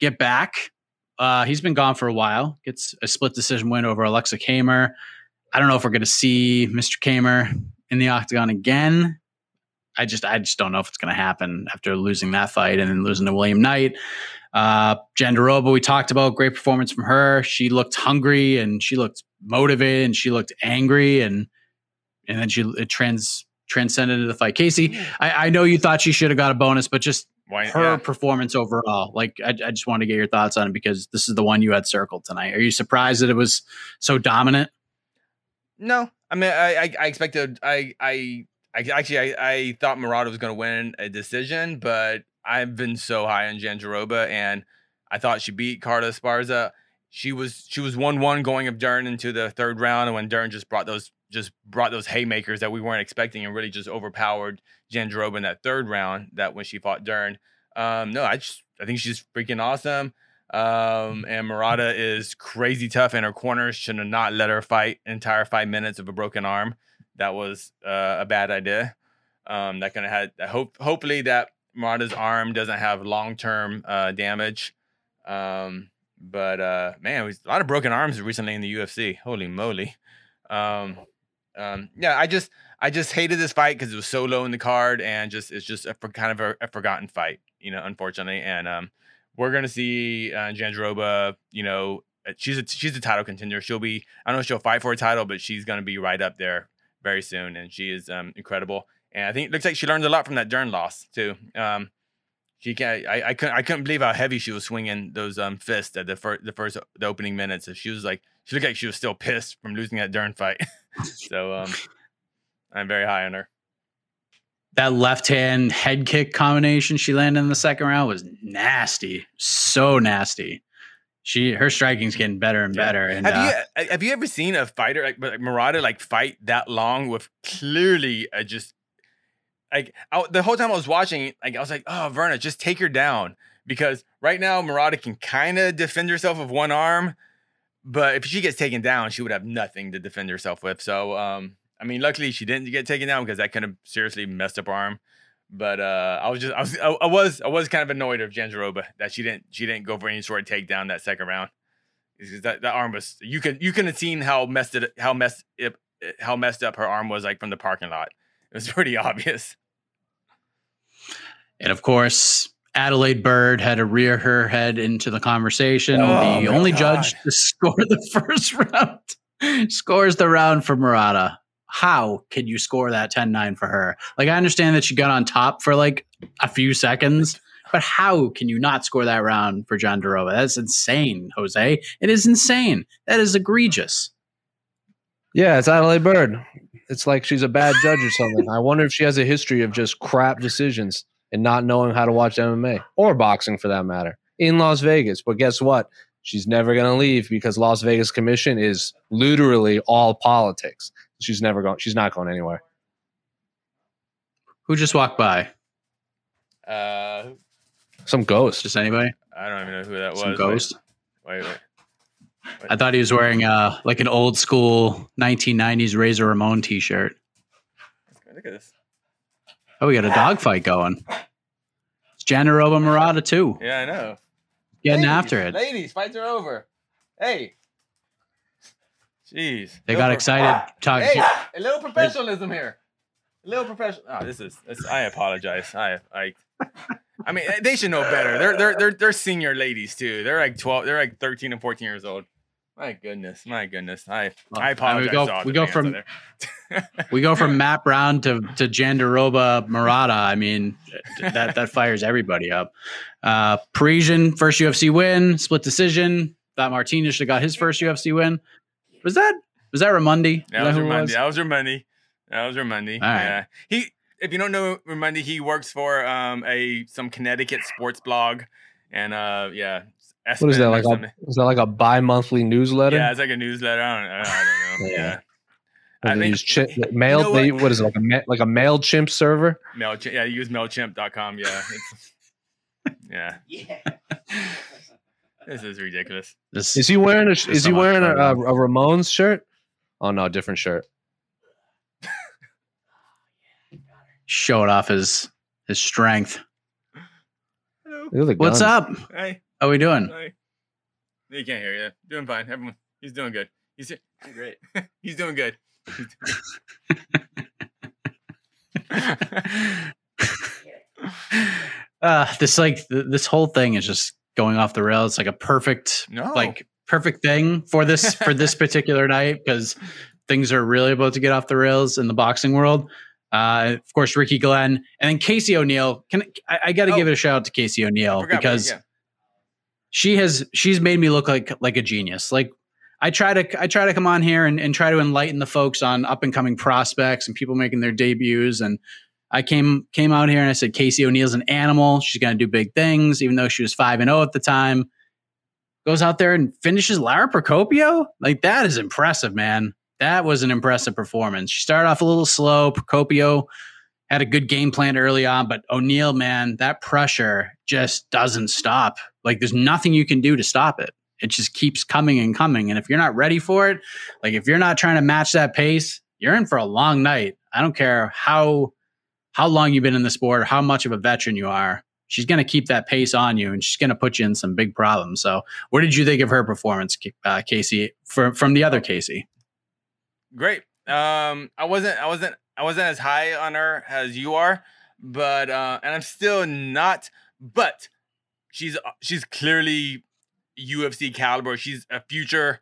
get back. Uh, he's been gone for a while. Gets a split decision win over Aleksa Camur. I don't know if we're going to see Mr. Camur in the octagon again. I just, I just don't know if it's going to happen after losing that fight and then losing to William Knight. Uh, Jandiroba, we talked about great performance from her. She looked hungry and she looked motivated and she looked angry and and then she it trans transcended into the fight. Casey, I, I know you thought she should have got a bonus, but just Why? her yeah. performance overall. Like, I, I just want to get your thoughts on it because this is the one you had circled tonight. Are you surprised that it was so dominant? No, I mean, I I, I expected. I I I actually I, I thought Murata was going to win a decision, but I've been so high on Jandiroba, and I thought she beat Carla Esparza. She was she was one one going up Dern into the third round, and when Dern just brought those just brought those haymakers that we weren't expecting, and really just overpowered Jen Jandiroba in that third round. That when she fought Dern, um, no, I just I think she's freaking awesome. Um, and Murata is crazy tough in her corners. Should have not let her fight entire five minutes of a broken arm. That was uh, a bad idea. Um, that gonna have hope. Hopefully that Murata's arm doesn't have long term uh, damage. Um, but uh, man, a lot of broken arms recently in the UFC. Holy moly! Um, um, yeah, I just I just hated this fight because it was so low in the card and just it's just a for, kind of a, a forgotten fight, you know, unfortunately. And um, we're gonna see uh, Jandiroba, you know, uh, she's a she's a title contender. She'll be I don't know if she'll fight for a title, but she's gonna be right up there very soon, and she is um, incredible. And I think it looks like she learned a lot from that Dern loss too. Um, she can I, I couldn't I couldn't believe how heavy she was swinging those um fists at the first the first the opening minutes. If she was like she looked like she was still pissed from losing that darn fight. so um, I'm very high on her. That left hand head kick combination she landed in the second round was nasty, so nasty. She her striking's getting better and Yeah. better. And have uh, you have you ever seen a fighter like, like Murata like fight that long with clearly a just like I, the whole time I was watching like I was like oh Virna just take her down because right now Murata can kind of defend herself with one arm but if she gets taken down she would have nothing to defend herself with so um I mean luckily she didn't get taken down because that could have seriously messed up her arm but uh I was just I was I, I was I was kind of annoyed of Jandiroba that she didn't she didn't go for any sort of takedown that second round because that, that arm was you can you could have seen how messed it how messed it how messed up her arm was like from the parking lot. It was pretty obvious. and of course, Adelaide Byrd had to rear her head into the conversation. Oh, the only God. judge to score the first round scores the round for Murata. How can you score that 10-9 for her? Like I understand that she got on top for like a few seconds, but how can you not score that round for Jandiroba? That's insane, Jose. It is insane. That is egregious. Yeah, it's Adelaide Byrd. It's like she's a bad judge or something. I wonder if she has a history of just crap decisions and not knowing how to watch MMA or boxing for that matter in Las Vegas. But guess what? She's never going to leave because Las Vegas Commission is literally all politics. She's never going. She's not going anywhere. Who just walked by? Uh, Some ghost. Just anybody? I don't even know who that was. Some Wait, ghost? Wait, wait. I thought he was wearing uh like an old school 1990s Razor Ramon t-shirt. Look at this. Oh, we got a dogfight going. It's Jandiroba Murata too. Yeah, I know. Getting Ladies, after it. Ladies, fights are over. Hey. Jeez. They got excited talking. Hey, a little professionalism here. A little professional. Oh, this is. This, I apologize. I. I. I mean, they should know better. They're they're they're they're senior ladies too. They're like twelve. They're like thirteen and fourteen years old. My goodness. My goodness. I. Well, I I mean, we apologize. go- we go from- We go from Matt Brown to to Jandiroba Murata. I mean, that that fires everybody up. Uh Parisian first UFC win, split decision. That Martinez should have got his first UFC win. Was that was that Ramundi? That was it Ramundi. That was Ramundi. That was Ramundi. All right. Yeah. He if you don't know Ramundi, he works for um a some Connecticut sports blog. And uh yeah. What is that like? A, is that like a bi-monthly newsletter? Yeah, it's like a newsletter. I don't, I don't know. Yeah. Yeah. I they think- use chi- mail. You know they, what? what is it like a ma- like a Mailchimp server? Mailchimp. Yeah, you use Mailchimp.com. Yeah. It's, yeah. This is ridiculous. This Is he wearing a? Is he wearing a, going a, a Ramones shirt? Oh no, different shirt. showed off his his strength. Hello. Look at the What's up? Hey. How we doing? Hi. You can't hear you. Doing fine. Everyone, he's doing good. He's doing great. he's doing good. He's uh this like th- this whole thing is just going off the rails. It's like a perfect No. like perfect thing for this for this particular night because things are really about to get off the rails in the boxing world. Uh, of course, Ricky Glenn, and then Casey O'Neill. Can I, I got to Oh. give it a shout out to Casey O'Neill Forgot about because yeah. She has she's made me look like like a genius. Like I try to I try to come on here and, and try to enlighten the folks on up and coming prospects and people making their debuts. And I came came out here and I said Casey O'Neill's an animal. She's going to do big things, even though she was five and zero at the time. Goes out there and finishes Lara Procopio. Like that is impressive, man. That was an impressive performance. She started off a little slow. Procopio had a good game plan early on, but O'Neill, man, that pressure just doesn't stop. Like there's nothing you can do to stop it. It just keeps coming and coming. And if you're not ready for it, like if you're not trying to match that pace, you're in for a long night. I don't care how how long you've been in the sport or how much of a veteran you are. She's going to keep that pace on you, and she's going to put you in some big problems. So, what did you think of her performance, uh, Casey, from from the other Casey? great. Um, I wasn't, I wasn't, I wasn't as high on her as you are, but uh, and I'm still not. But she's she's clearly UFC caliber. She's a future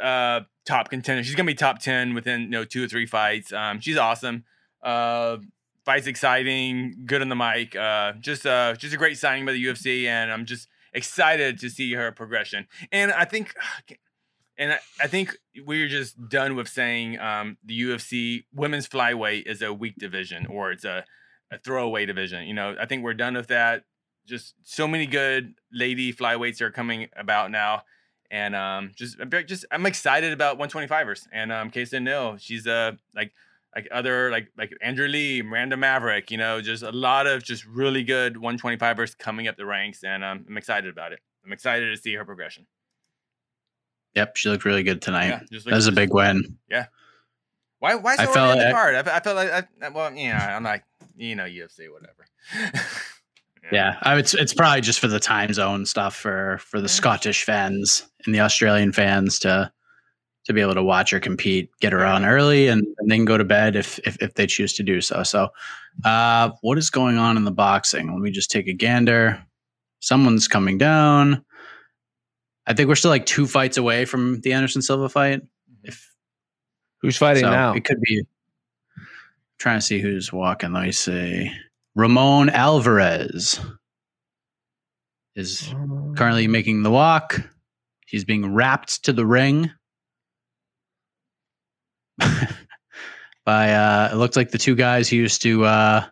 uh top contender. She's gonna be top ten within you know two or three fights. Um, she's awesome. Uh, fights exciting, good on the mic. Uh, just uh, just a great signing by the UFC, and I'm just excited to see her progression. And I think and I, I think we're just done with saying um, the UFC women's flyweight is a weak division or it's a, a throwaway division. You know, I think we're done with that. Just so many good lady flyweights are coming about now, and um, just I'm just I'm excited about 125ers and um, Casey Nil. She's uh like like other like like Andrea Lee, Miranda Maverick. You know, just a lot of just really good 125ers coming up the ranks, and um, I'm excited about it. I'm excited to see her progression. Yep, she looked really good tonight. Yeah, like- that was a big win. Yeah. Why? Why I so felt early the card? I, I felt like, I, well, yeah, I'm like, you know, UFC, whatever. Yeah, I, it's it's probably just for the time zone stuff for for the Scottish fans and the Australian fans to to be able to watch her compete, get her on early, and, and then go to bed if, if if they choose to do so. So, uh, what is going on in the boxing? Let me just take a gander. Someone's coming down. I think we're still like two fights away from the Anderson Silva fight. If Who's fighting so, now? it could be. trying to see who's walking. Let me see. Ramon Alvarez is currently making the walk. He's being wrapped to the ring by uh it looks like the two guys who used to uh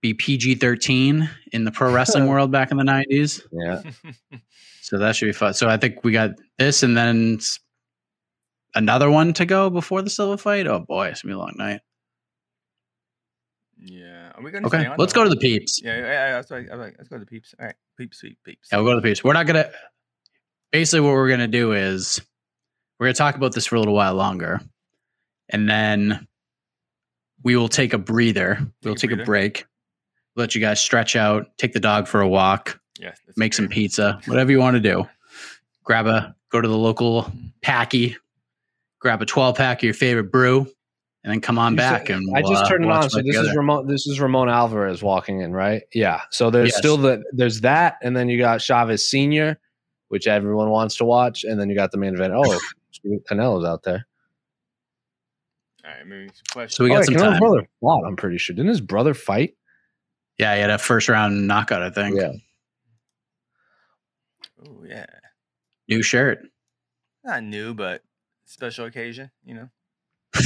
be PG-13 in the pro wrestling world back in the 90s. Yeah. So that should be fun. So I think we got this and then another one to go before the Silva fight. Oh boy, it's gonna be a long night. Yeah. Are we going Okay, let's go to the peeps. Yeah, yeah, yeah. All right, let's go to the peeps. All right, peeps, peeps, peeps. Yeah, we'll go to the peeps. We're not gonna. Basically, what we're gonna do is we're gonna talk about this for a little while longer, and then we will take a breather. we'll a take a break. Let you guys stretch out, take the dog for a walk, Yes. make some pizza, whatever you want to do. Grab a go to the local mm. packy, grab a twelve pack of your favorite brew, and then come on You back. said- And I we'll, just uh, turned it on. So it this is. Ramon. This is Ramon Alvarez walking in, right? Yeah. So there's Yes. still the there's that, and then you got Chavez Senior, which everyone wants to watch, and then you got the main event. Oh, Canelo's out there. All right, maybe some questions. So we oh, got yeah, some Canelo's time. brother fought. I'm pretty sure. Didn't his brother fight? Yeah, he had a first round knockout. I think. Yeah. Oh yeah, New shirt. not new, but special occasion. You know.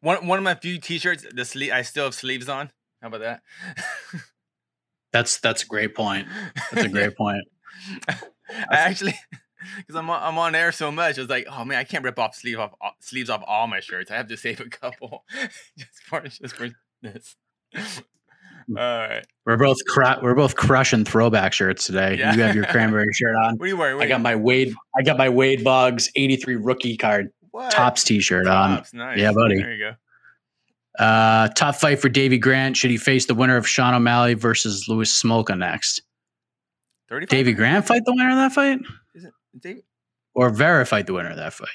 One one of my few T-shirts. The sleeve I still have sleeves on. How about that? That's that's a great point. That's a great point. I actually, because I'm on, I'm on air so much, I was like, oh man, I can't rip off sleeve off all- sleeves off all my shirts. I have to save a couple just for just for this. Mm. All right, We're both cru- we're both crushing throwback shirts today. Yeah. You have your cranberry shirt on. what are you wearing? What I got you- my Wade I got my Wade Boggs 83 rookie card what? tops t-shirt on. Nice. Yeah, buddy. There you go. Uh tough fight for Davey Grant. Should he face the winner of Sean O'Malley versus Louis Smolka next? Thirty. Davey Grant fight the winner of that fight? Is it Davey? Or Vera fight the winner of that fight?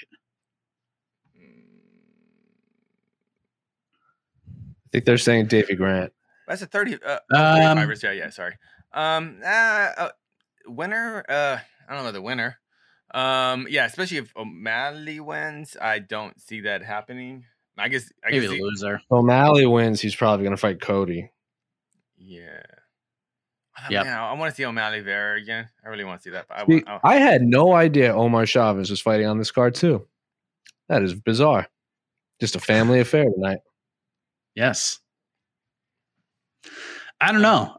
I think they're saying Davey Grant. That's a thirty. Uh, Um, 35ers, yeah, yeah. Sorry. Um, uh, uh, winner. Uh, I don't know the winner. Um, yeah, especially if O'Malley wins, I don't see that happening. I guess I Maybe guess the he- loser. O'Malley wins. He's probably going to fight Cody. yeah. Oh, Yep. man, I, I want to see O'Malley there again. I really want to see that. But I, See, want, oh, I had no idea Omar Chavez was fighting on this card too. That is bizarre. Just a family affair tonight. Yes. I don't know.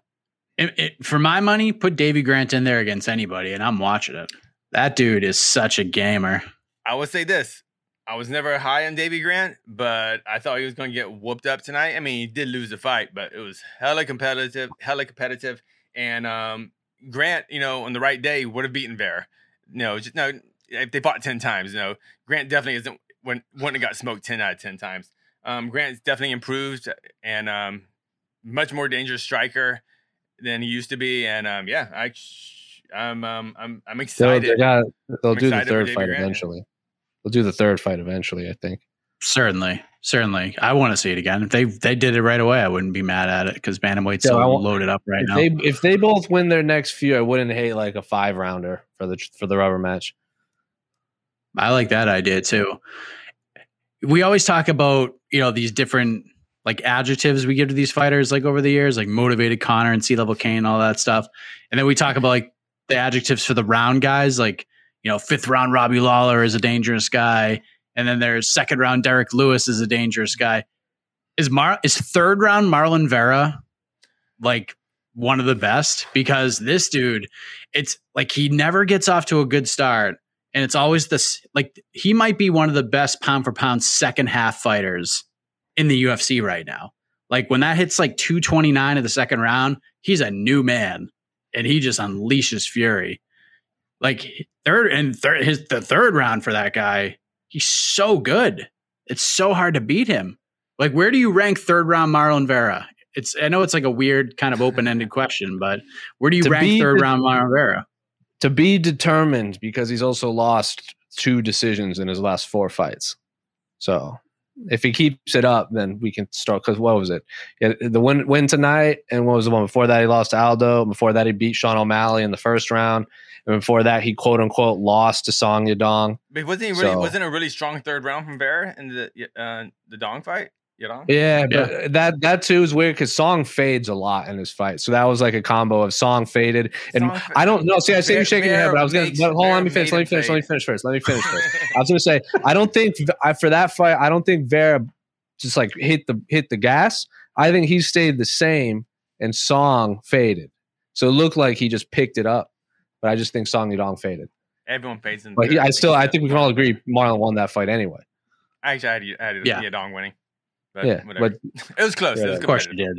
It, it, for my money, put Davey Grant in there against anybody, and I'm watching it. That dude is such a gamer. I would say this. I was never high on Davey Grant, but I thought he was going to get whooped up tonight. I mean, he did lose the fight, but it was hella competitive, hella competitive. And um, Grant, you know, on the right day would have beaten Vera. No, just no. If they fought ten times, you know, Grant definitely isn't. When wouldn't have got smoked ten out of ten times. Um, Grant's definitely improved and um, much more dangerous striker than he used to be. And um, yeah, I, I'm, um, I'm, I'm They'll, excited. they got, they'll I'm do the excited for third fight Grant. eventually. They'll do the third fight eventually, I think. Certainly, certainly. I want to see it again. If they they did it right away, I wouldn't be mad at it because bantamweight's Yeah, so loaded up right if now. they if they both win their next few, I wouldn't hate like a five rounder for the for the rubber match. I like that idea too. We always talk about, you know, these different like adjectives we give to these fighters like over the years, like motivated Connor and C level Kane, all that stuff. And then we talk about like the adjectives for the round guys, like, you know, fifth round Robbie Lawler is a dangerous guy. And then there's second round Derrick Lewis is a dangerous guy. Is Mar is third round Marlon Vera like one of the best? Because this dude, it's like he never gets off to a good start and it's always this like he might be one of the best pound for pound second half fighters in the UFC right now. Like when that hits like 229 of the second round, he's a new man and he just unleashes fury. Like third and third his the third round for that guy, he's so good. It's so hard to beat him. Like where do you rank third round Marlon Vera? It's I know it's like a weird kind of open-ended question, but where do you rank third round Marlon Vera? To be determined because he's also lost two decisions in his last four fights. So if he keeps it up, then we can start. Because what was it? Yeah, the win win tonight, and what was the one before that? He lost to Aldo. Before that, he beat Sean O'Malley in the first round. And before that, he quote unquote lost to Song Yadong. But wasn't he really? So- wasn't a really strong third round from Vera in the uh, the Dong fight? Yadong? Yeah, but that that too is weird because Song fades a lot in his fight. So that was like a combo of Song faded, and Song I don't know. See, I see you Vera- shaking your head, but I was gonna Vera but hold on. Let me finish. Let me Vera finish. Let me finish first. Let me finish first. I was gonna say I don't think I for that fight. I don't think Vera just like hit the hit the gas. I think he stayed the same, and Song faded. So it looked like he just picked it up, but I just think Song Yadong faded. Everyone fades in. But he, I still, I think we can all agree Marlon won that fight anyway. Actually, I had, I had Yeah. Yadong winning. But Yeah, whatever. but it was close. Yeah, it was of course you did.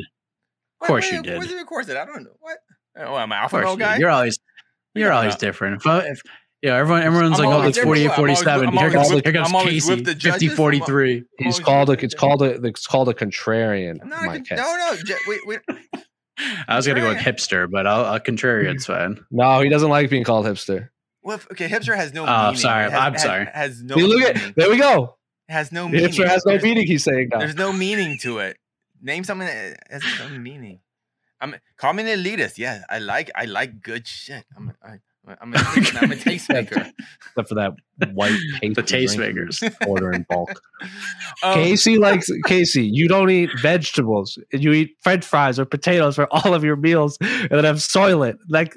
Of course you did. Of course it. I don't know what. Oh, I'm an alpha male you guy. You're always you're Yeah. always different. If, if you know, everyone everyone's I'm like, oh, it's different. 48 I'm always 47. Here comes, always here with- comes Casey, with the judges. 50 43. He's called a, it's called a, it's called a contrarian. I'm not a no, no. j- We, we, I was to go with hipster, but I'll, I'll contrarian's fine. No, he doesn't like being called hipster. Uh, well, okay, hipster has no Oh, meaning. sorry. Has, I'm has- sorry. Has no See, look at there we go. Has no meaning. Hipster has no There's- meaning. He's saying now. There's no meaning to it. Name something that has no meaning. I'm call me an elitist. Yeah, I like I like good shit. I'm a, I, I'm a, I'm a tastemaker. Except for that white The tastemakers. order in bulk. Um, Casey likes Casey. You don't eat vegetables. You eat French fries or potatoes for all of your meals, and then have soylent. Like,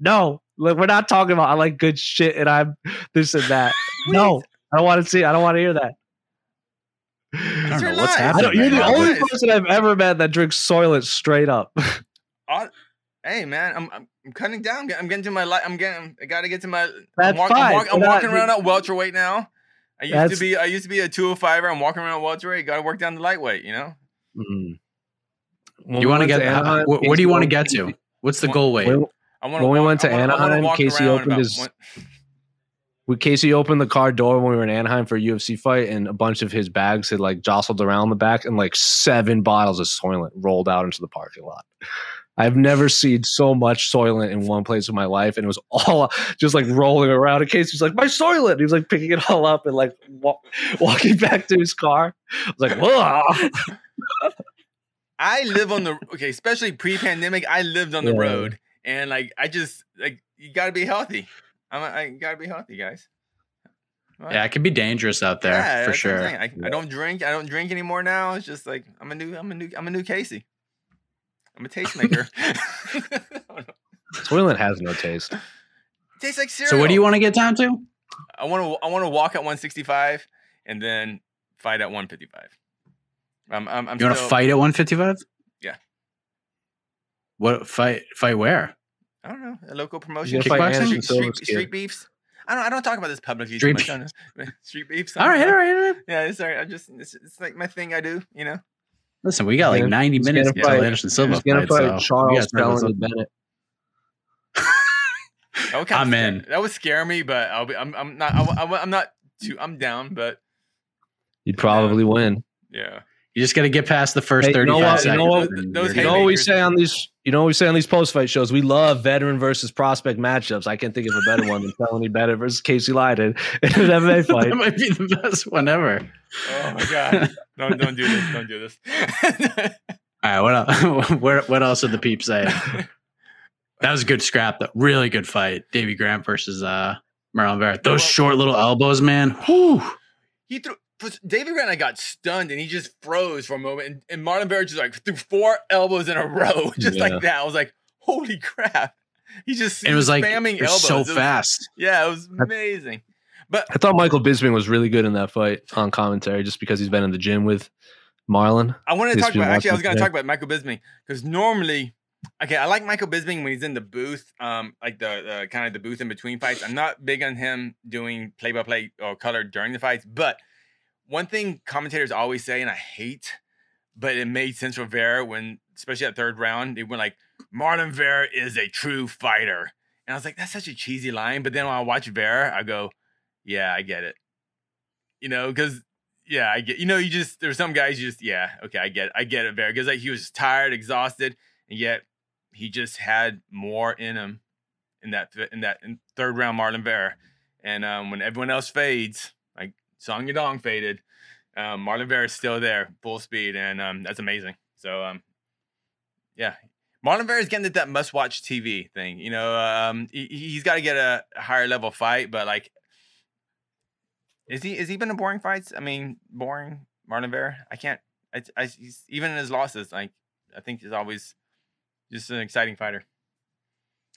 no, like, we're not talking about. I like good shit, and I'm this and that. No, I don't want to see. I don't want to hear that. I don't know what's lies. I happening. don't, you're right the now, only person I've ever met that drinks Soylent straight up. all- hey man, I'm, I'm I'm cutting down. I'm getting to my life. I'm getting. I got to get to my. I'm, That's walk, I'm, fine. walk, I'm We're not- walking around at welterweight now. I used That's- to be. I used to be a 205er. I'm walking around at welterweight. Got to work down the lightweight. You know. Mm. You want to get, Anaheim, what, what do you want to get to? What's the What- goal weight? When, I want When we went to I wanna, I wanna Anaheim, Casey opened about his- one- when Casey opened the car door when we were in Anaheim for a UFC fight, and a bunch of his bags had like jostled around the back, and like seven bottles of Soylent rolled out into the parking lot. I've never seen so much Soylent in one place in my life, and it was all just like rolling around. And Casey's like, "My Soylent!" He was like picking it all up and like wa- walking back to his car. I was like, "Whoa!" I live on the okay, especially pre-pandemic. I lived on the Yeah. road, and like I just like you got to be healthy. I'm I gotta be healthy, guys. What? Yeah, it can be dangerous out there Yeah, for that's what I'm sure. I, I don't drink. I don't drink anymore now. It's just like I'm a new. I'm a new. I'm a new Casey. I'm a tastemaker. Soylent has no taste. Tastes like cereal. So what do you want to get down to? I want to. I want to walk at 165 and then fight at 155. I'm. I'm. I'm You want to fight at 155? Yeah. What fight? Fight where? I don't know. A local promotion. Kickboxing? Street, street, street beefs. I don't. I don't talk about this publicly. Street too much, I know. Street beefs. I All don't right, know. all right, all right. Yeah, sorry. all right. I just. It's, it's like my thing. I do. You know. Listen, we got like Yeah, 90 minutes gonna until fight- Anderson Silva He's gonna fight, fight so we Charles gotta start this Felony up. Bennett. That I'm scare- in. That would scare me, but I'll be. I'm. I'm not. I, am not too. I'm down, but You'd probably win. yeah. You just got to get past the first Hey, you know 35 what? You seconds. know what? Those you're know what we say on these. You know what we say on these post fight shows. We love veteran versus prospect matchups. I can't think of a better one than Felony Bennett versus Casey Leydon in an MMA fight. that might be the best one ever. Oh my god! don't don't do this! Don't do this! All right, what else? what, what else did the peeps say? That was a good scrap, though. Really good fight. Davey Grant versus uh, Marlon Vera. Those short little elbows, man. Whew. he threw. David Grant, I got stunned and he just froze for a moment, and, and Marlon Vera just like threw four elbows in a row, just Yeah. like that. I was like, "Holy crap!" He just It was like spamming it was elbows. so was- fast. Yeah, it was amazing. But I thought Michael Bisping was really good in that fight on commentary, just because he's been in the gym with Marlon. I wanted to talk about actually I was going to talk about Michael Bisping because normally okay, I like Michael Bisping when he's in the booth, um, like the, the kind of the booth in between fights. I'm not big on him doing play by play or color during the fights, but one thing commentators always say, and I hate, but it made sense for Vera when, especially that third round, they went like, Marlon Vera is a true fighter. And I was like, that's such a cheesy line. But then when I watch Vera, I go, yeah, I get it. You know, because yeah, I get. You know, you just there's some guys you just yeah, okay, I get, it. I get it, Vera, because like he was tired, exhausted, and yet he just had more in him in that th- in that in third round, Marlon Vera, and um, when everyone else fades, Song Yadong faded, um, Marlon Vera is still there, full speed, and um, that's amazing. So um, yeah. Marlon Vera is getting to that must-watch TV thing. You know, um, he, he's got to get a higher level fight, but like is he is he been in boring fights? I mean, boring Marlon Vera. I can't. I, I he's, even in his losses, like I think he's always just an exciting fighter.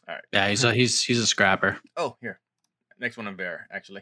All right. Yeah, he's a, he's he's a scrapper. Oh, here, next one on Vera actually.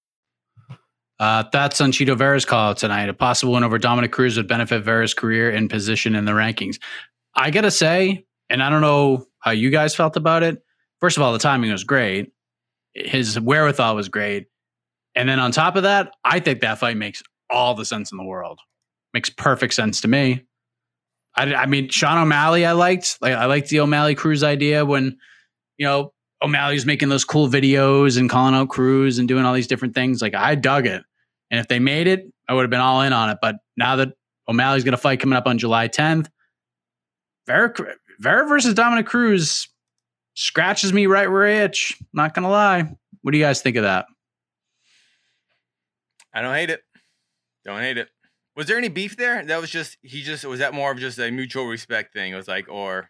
Uh, thoughts on Cheeto Vera's call out tonight. A possible win over Dominick Cruz would benefit Vera's career and position in the rankings. I gotta say, and I don't know how you guys felt about it. First of all, the timing was great. His wherewithal was great. And then on top of that, I think that fight makes all the sense in the world. Makes perfect sense to me. I, I mean, Sean O'Malley, I liked. Like, I liked the O'Malley Cruz idea when, you know, O'Malley was making those cool videos and calling out Cruz and doing all these different things. Like, I dug it. And if they made it, I would have been all in on it. But now that O'Malley's going to fight coming up on July 10th, Vera, Vera versus Dominick Cruz scratches me right where I itch. Not going to lie. What do you guys think of that? I don't hate it. Don't hate it. Was there any beef there? That was just he just was that more of just a mutual respect thing. It was like or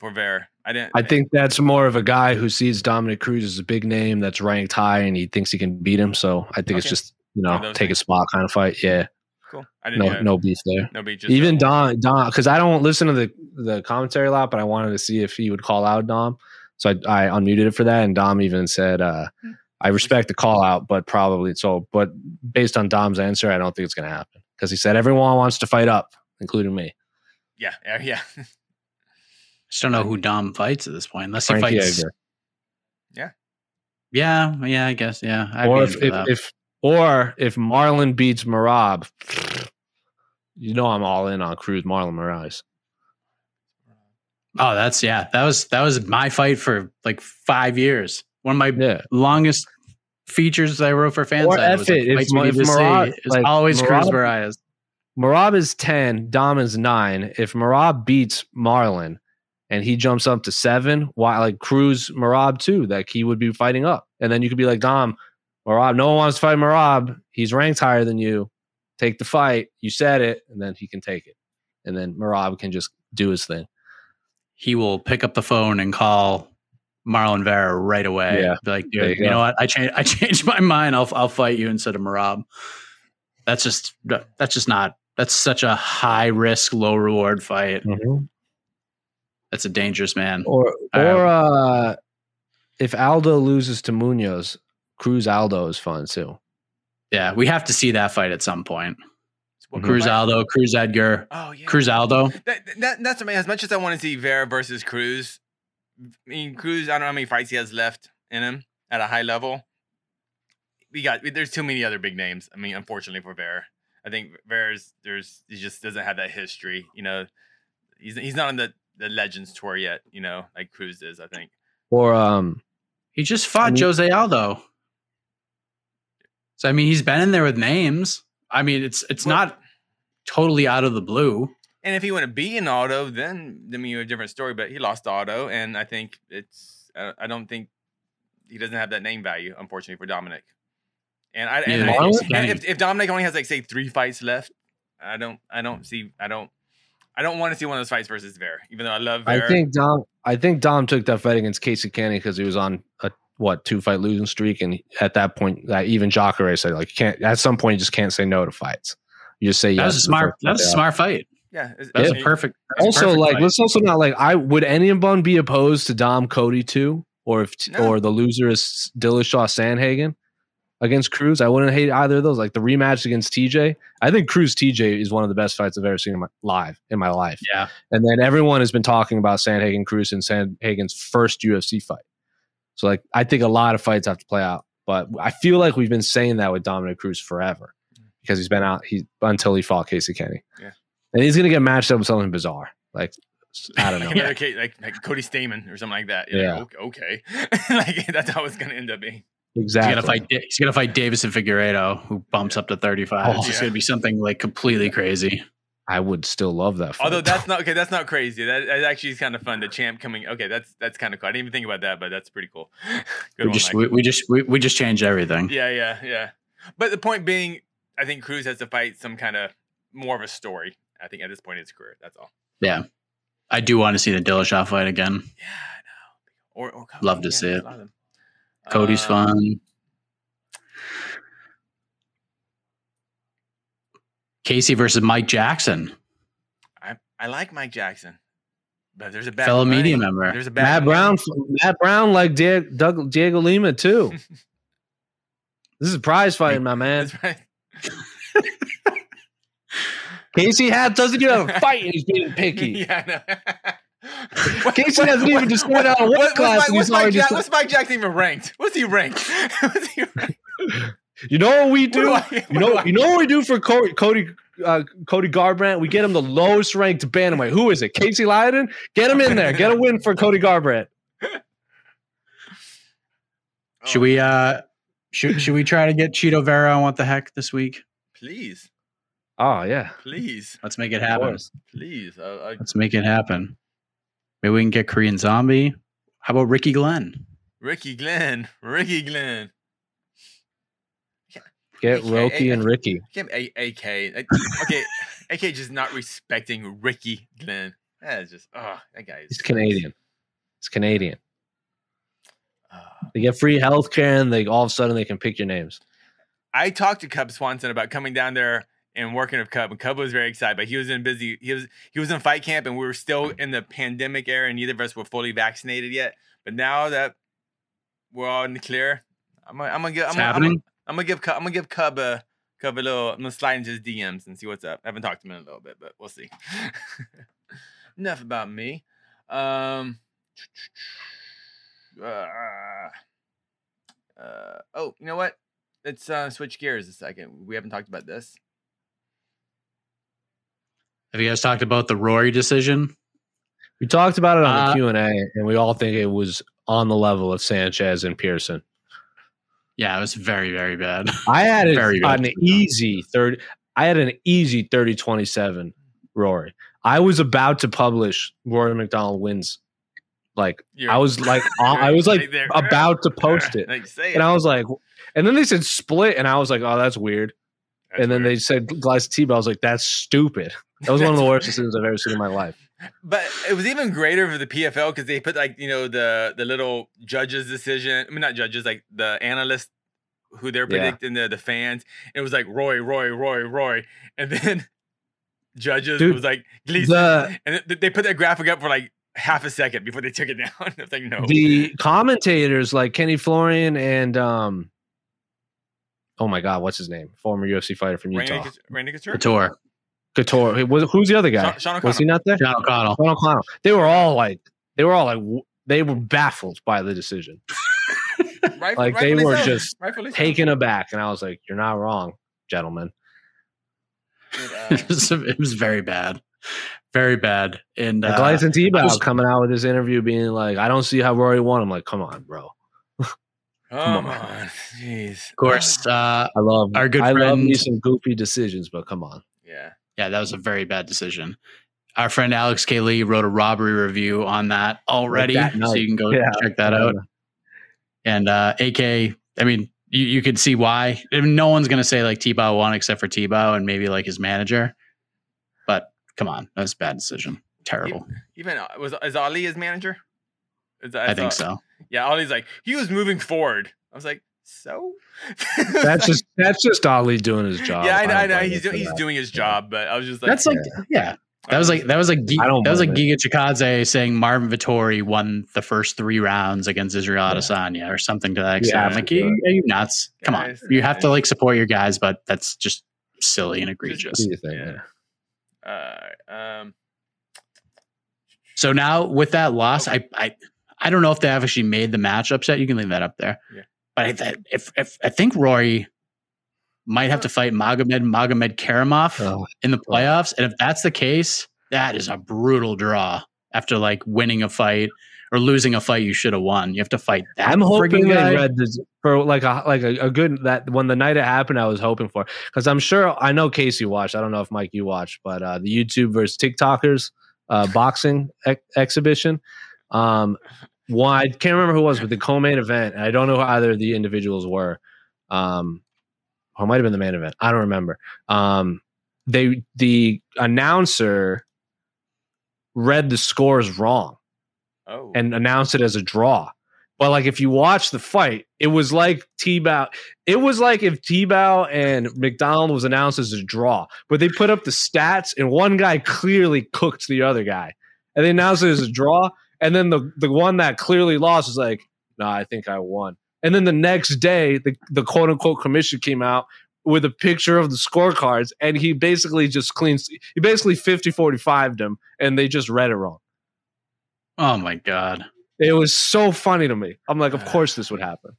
for Vera. I didn't. I think that's more of a guy who sees Dominick Cruz as a big name that's ranked high and he thinks he can beat him. So I think it's just you know those take a things. spot kind of fight. Yeah, cool. I didn't. no yeah, no beef there. no beef. Just Even Dom Dom because I don't listen to the the commentary a lot, but I wanted to see if he would call out Dom. So I, I unmuted it for that, and Dom even said, uh, "I respect the call out, but probably so." But based on Dom's answer, I don't think it's going to happen because he said everyone wants to fight up, including me. Yeah, yeah, yeah. Just don't know who Dom fights at this point, unless Frankie he fights. Edgar. Yeah, yeah, I guess. Yeah, I'd or be if, if, if or if Marlon beats Merab, you know I'm all in on Cruz Marlon Moraes. oh, that's yeah, that was that was my fight for like five years. One of my Yeah. longest features I wrote for fans. Or F it, if Ma- if Merab- it's like, always Cruz Merab- Moraes. Merab is 10, Dom is 9. If Merab beats Marlon and he jumps up to 7, why like Cruz Merab too, like he would be fighting up. And then you could be like, Dom, Merab, no one wants to fight Merab. He's ranked higher than you. Take the fight. You said it, and then he can take it. And then Merab can just do his thing. He will pick up the phone and call Marlon Vera right away. Yeah. Be like, There dude, you you, know what? I changed I changed my mind. I'll I'll fight you instead of Merab. That's just that's just not that's such a high risk, low reward fight. That's a dangerous man. Or or uh if Aldo loses to Munhoz, Cruz Aldo is fun too. Yeah, we have to see that fight at some point. What Cruz? Aldo, Cruz Edgar, Oh yeah. Cruz Aldo. That, that, that's what I mean. As much as I want to see Vera versus Cruz, I mean Cruz. I don't know how many fights he has left in him at a high level. We got there's too many other big names. I mean, unfortunately for Vera, I think Vera's there's he just doesn't have that history. You know, he's he's not on the the Legends tour yet. You know, like Cruz is. I think. Or um He just fought I mean- Jose Aldo. So I mean, he's been in there with names. I mean, it's it's Well- not totally out of the blue. And if he would have beaten Aldo, then I mean, you a different story. But he lost Aldo, and I think it's. I I don't think he doesn't have that name value, unfortunately, for Dominick. And I, and I- does and if, if Dominick only has like say three fights left, I don't. I don't see. I don't. I don't want to see one of those fights versus Vera, even though I love Vera. I think Dom I think Dom took that fight against Casey Kenney because he was on a what two fight losing streak and at that point that even Jacare said like you can't at some point you just can't say no to fights. You just say That yes. was a smart. That was a fight. smart fight. yeah, that's That was it's- a perfect. that was a Also, perfect like fight. let's also not like I would anyone be opposed to Dom Cody too, or if No. or the loser is Dillashaw Sandhagen against Cruz. I wouldn't hate either of those. Like the rematch against TJ, I think Cruz TJ is one of the best fights I've ever seen in my live in my life. Yeah. And then everyone has been talking about Sandhagen Cruz and Sandhagen's first UFC fight. So like I think a lot of fights have to play out, but I feel like we've been saying that with Dominick Cruz forever because he's been out he until he fought Casey Kenney. Yeah. And he's gonna get matched up with something bizarre. Like I don't know. Like, like, like Cody Stamann or something like that. You're Yeah. like, okay, okay. like that's how it's gonna end up being. He's Exactly. gonna fight. He's gonna fight Deiveson Figueiredo, who bumps up to thirty-five. Oh, it's yeah. gonna be something like completely crazy. I would still love that. Fight. Although that's not okay. That's not crazy. That, that actually is kind of fun. The champ coming. Okay, that's that's kind of cool. I didn't even think about that, but that's pretty cool. Good We one, just we, we just we, we just changed everything. Yeah, yeah, yeah. But the point being, I think Cruz has to fight some kind of more of a story. I think at this point in his career, that's all. Yeah, I do want to see the Dillashaw fight again. Yeah, I know. Or, or Cody, Love to yeah, see it. a lot of them. Cody's Um, fun. Casey versus Mike Jackson, I I like Mike Jackson, but there's a bad fellow media money. member. There's a bad Matt. Brown. Matt Brown like Diego, Doug, Dhiego Lima too. this is prize fighting, my man. That's right. Casey had doesn't even have a fight, and he's being picky. yeah, I know. Casey hasn't even just went out of weight What- class, What's, and Mike, what's, Mike already Jack, what's Mike Jackson even ranked? What's he ranked? what's he ranked? You know what we do? What do I- you know, what do I- you know what we do for Cody, Cody, uh, Cody Garbrandt? We get him the lowest ranked bantamweight. Who is it? Casey Leydon? Get him in there. Get a win for Cody Garbrandt. Should we uh should should we try to get Cheeto Vera on what the heck this week? Please, Oh yeah, please, Let's make it happen. please. Uh, uh, Let's make it happen. Maybe we can get Korean Zombie. How about Ricky Glenn? Ricky Glenn, Ricky Glenn. Get Okay, Roki and Ricky. Him AK. Okay, AK just not respecting Ricky Glenn. That's just oh, that guy is He's Canadian. He's Canadian. Uh, They get free health care, and they all of a sudden they can pick your names. I talked to Cub Swanson about coming down there and working with Cub, and Cub was very excited. But he was in busy. He was he was in fight camp, and we were still in the pandemic era, and neither of us were fully vaccinated yet. But now that we're all in the clear, I'm gonna, I'm gonna give I'm gonna, I'm, happening. gonna, I'm gonna give Cub- I'm gonna give Cub a Cub a little. I'm gonna slide into his DMs and see what's up. I haven't talked to him in a little bit, but we'll see. Enough about me. Um. Uh, uh, oh, you know what? Let's uh, switch gears a second. We haven't talked about this. Have you guys talked about the Rory decision? We talked about it on Uh, the Q and A, and we all think it was on the level of Sanchez and Pearson. Yeah, it was very, very bad. I had it Very an good. easy third. I had an easy 30-27 Rory. I was about to publish Rory MacDonald wins. Like You're- I was like I was like Right about to post it, Like, say and. I was like, and then they said split, and I was like, oh, that's weird. That's and then weird. they said Glass T. I was like, that's stupid. That was one of the worst decisions I've ever seen in my life. But it was even greater for the PFL because they put like you know the the little judges decision. I mean not judges, like the analysts who they're Yeah. predicting the the fans. It was like Roy, Roy, Roy, Roy, and then judges Dude, was like Gleison, The and they put that graphic up for like half a second before they took it down. it's like no, the commentators like Kenny Florian and um, oh my god, what's his name? Former UFC fighter from Utah, Randy Couture, Couture, Couture. Was, who's the other guy? Sean, Sean Was he not there? John O'Connell. Sean O'Connell. They were all like, they were all like, they were baffled by the decision, Rightful- like, they were so. just Rightfully so. taken aback, and I was like, "You're not wrong, gentlemen." But, uh, it, was, it was very bad, very bad. And And uh, Gleison Tibau was- coming out with this interview, being like, "I don't see how Rory won." I'm like, "Come on, bro." come on. on, jeez. of course, uh, I love Our good I love me some goofy decisions, but come on. yeah. Yeah, that was a very bad decision. Our friend Alex K. Lee wrote a robbery review on that already, that so you can go Yeah. check that out. And uh, AK, I mean, you, you could see why. I mean, no one's going to say like Tibau won except for Tibau and maybe like his manager. But come on, that was a bad decision. Terrible. Even uh, was is Ali his manager? Is that- I think saw- so. Yeah, Ali's like he was moving forward. I was like, so That's just that's just Ali doing his job. yeah, I know, I know. He's him doing he's that. doing his job, but I was just like, That's like, yeah. That was like that was like Gi- that was like Giga Chikadze saying Marvin Vettori won the first three rounds against Israel Adesanya or something to that extent. I'm like, to you, are you nuts? Come on, you have to like support your guys, but that's just silly and egregious. What do you think? Yeah. uh, um, So now with that loss, I I I don't know if they have actually made the match upset. You can leave that up there. But I, if if I think Rory might have to fight Magomed Magomedkerimov Oh, in the playoffs, and if that's the case, that is a brutal draw after like winning a fight or losing a fight you should have won. You have to fight that. I'm hoping friggin' they read this for like a like a, a good that when the night it happened, I was hoping for because I'm sure I know Casey watched. I don't know if Mike you watched, but uh, the YouTube versus TikTokers uh, boxing ex- exhibition. Um, one I can't remember who it was, but the co-main event, I don't know who either of the individuals were. Um, or it might have been the main event. I don't remember. Um, they the announcer read the scores wrong oh, and announced it as a draw. But like if you watch the fight, it was like Tibau. It was like if Tibau and MacDonald was announced as a draw, but they put up the stats and one guy clearly cooked the other guy, and they announced it as a draw. And then the the one that clearly lost was like, "No, I think I won." And then the next day, the the quote unquote commission came out with a picture of the scorecards, and he basically just cleans. He basically 50 45 them, and they just read it wrong. Oh my god. It was so funny to me. I'm like, of course this would happen.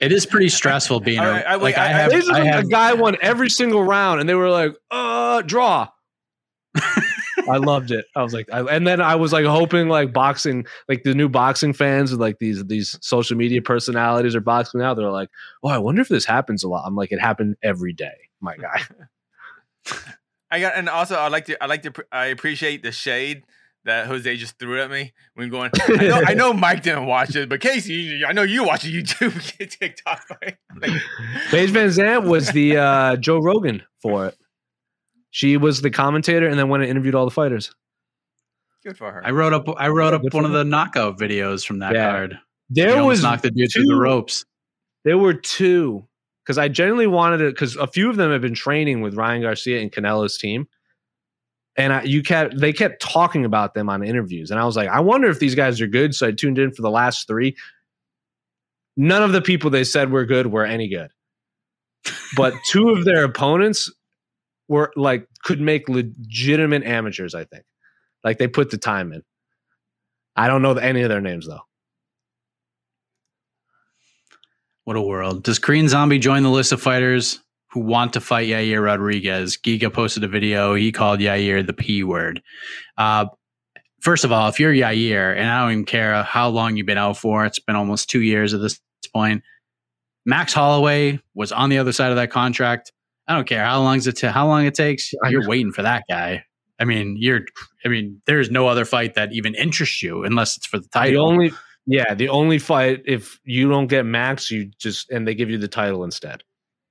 It is pretty stressful being All a, right, I- like I, I- I- have, I have a guy won every single round, and they were like, "Uh, draw." I loved it. I was like, I, and then I was like hoping like boxing, like the new boxing fans with like these these social media personalities are boxing now. They're like, oh, I wonder if this happens a lot. I'm like, it happened every day, my guy. I got, and also I like to, I like to, I appreciate the shade that Jose just threw at me when going. I know, I know Mike didn't watch it, but Casey, I know you watch YouTube TikTok. Right? Like, Paige VanZant was the uh, Joe Rogan for it. She was the commentator, and then went and interviewed all the fighters. good for her. I wrote up I wrote up Good one of the knockout videos from that Yeah. card. There He almost was knocked the dude through the two- ropes. There were two because I genuinely wanted it because a few of them have been training with Ryan Garcia and Canelo's team. and I, you kept they kept talking about them on interviews, and I was like, I wonder if these guys are good. So I tuned in for the last three. None of the people they said were good were any good, but two of their opponents were like could make legitimate amateurs. I think, like they put the time in. I don't know any of their names though. What a world. Does Korean Zombie join the list of fighters who want to fight Yair Rodriguez? Giga posted a video. He called Yair the P word. Uh, first of all, if you're Yair, and I don't even care how long you've been out for, it's been almost two years at this point. Max Holloway was on the other side of that contract. I don't care how long it t- how long it takes. You're waiting for that guy. I mean, you're. I mean, there's no other fight that even interests you unless it's for the title. The only yeah, the only fight if you don't get Max, you just and they give you the title instead.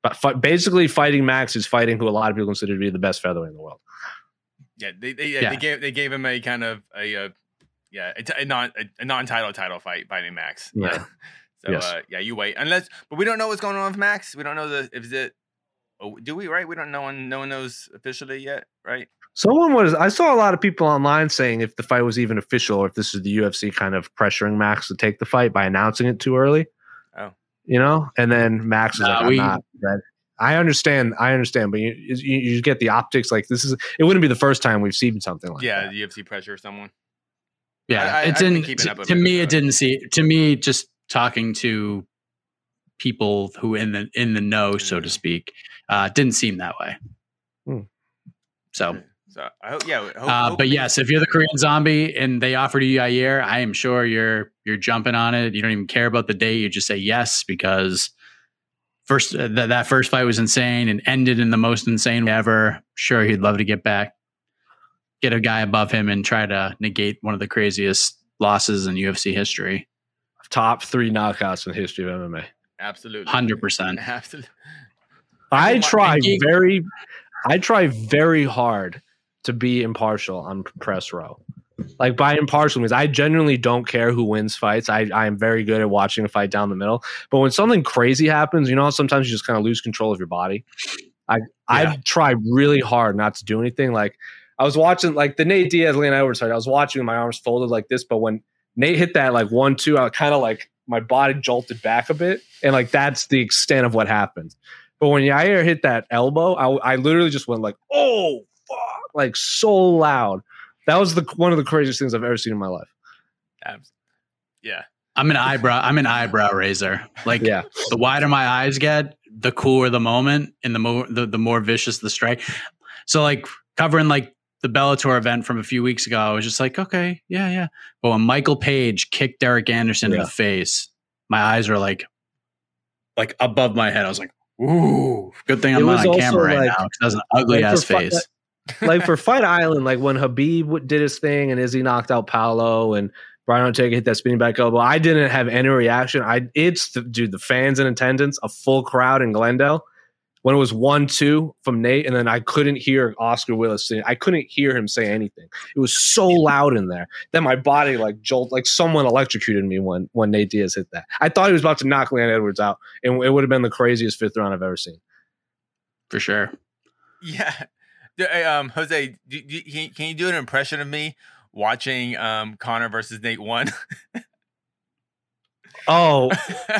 But fi- basically, fighting Max is fighting who a lot of people consider to be the best featherweight in the world. Yeah, they they, yeah, Yeah. they gave they gave him a kind of a, uh yeah a, t- a non a, a non title title fight fighting Max. Yeah. so Yes. uh, yeah, you wait unless, but we don't know what's going on with Max. We don't know the if it. Oh, do we right? We don't know. One, no one knows officially yet, right? Someone was I saw a lot of people online saying if the fight was even official or if this is the UFC kind of pressuring Max to take the fight by announcing it too early. Oh. You know, and then Max is Nah, like, I'm we- not ready. I understand, I understand, but you, you you get the optics. Like this is, it wouldn't be the first time we've seen something like that. yeah, that. the UFC pressure someone. Yeah, I- I- it I've didn't. keeping To, up to me, it didn't see. To me, just talking to people who in the in the know, so to speak, uh, didn't seem that way. Hmm. So, So I hope yeah. Hope, uh, but yes, if you're the Korean Zombie and they offered you Yair, I am sure you're you're jumping on it. You don't even care about the date. You just say yes because first uh, th- that first fight was insane and ended in the most insane way ever. Sure, he'd love to get back, get a guy above him, and try to negate one of the craziest losses in UFC history. Top three knockouts in the history of MMA. Absolutely, Hundred percent. absolutely. I try very, I try very hard to be impartial on press row. Like by impartial means I genuinely don't care who wins fights. I I am very good at watching a fight down the middle. But when something crazy happens, you know, sometimes you just kind of lose control of your body. I Yeah. I've tried really hard not to do anything. Like I was watching like the Nate Diaz Leon Edwards fight. I was watching my arms folded like this, but when Nate hit that like one two, I kind of like my body jolted back a bit, and like that's the extent of what happened. But when Yair hit that elbow, I, I literally just went like, "Oh fuck!" like so loud. That was the one of the craziest things I've ever seen in my life. Yeah, I'm an eyebrow. I'm an eyebrow raiser. Like Yeah, the wider my eyes get, the cooler the moment, and the more the, the more vicious the strike. So like covering like the Bellator event from a few weeks ago, I was just like, okay, yeah, yeah. But when Michael Page kicked Derek Anderson in the face, my eyes were like, like above my head. I was like, ooh, good thing I'm not on camera right like- now because that's an ugly like, ass for face. like for Fight Island, like when Habib did his thing and Izzy knocked out Paulo and Brian Ortega hit that spinning back elbow, I didn't have any reaction. I it's the, dude, the fans in attendance, a full crowd in Glendale. When it was one two from Nate, and then I couldn't hear Oscar Willis sing. I couldn't hear him say anything. It was so loud in there that my body like jolt, like someone electrocuted me when when Nate Diaz hit that. I thought he was about to knock Leon Edwards out, and it would have been the craziest fifth round I've ever seen. for sure. yeah. Hey, Um, Jose, do, do, can, can you do an impression of me watching um Conor versus Nate one? Oh,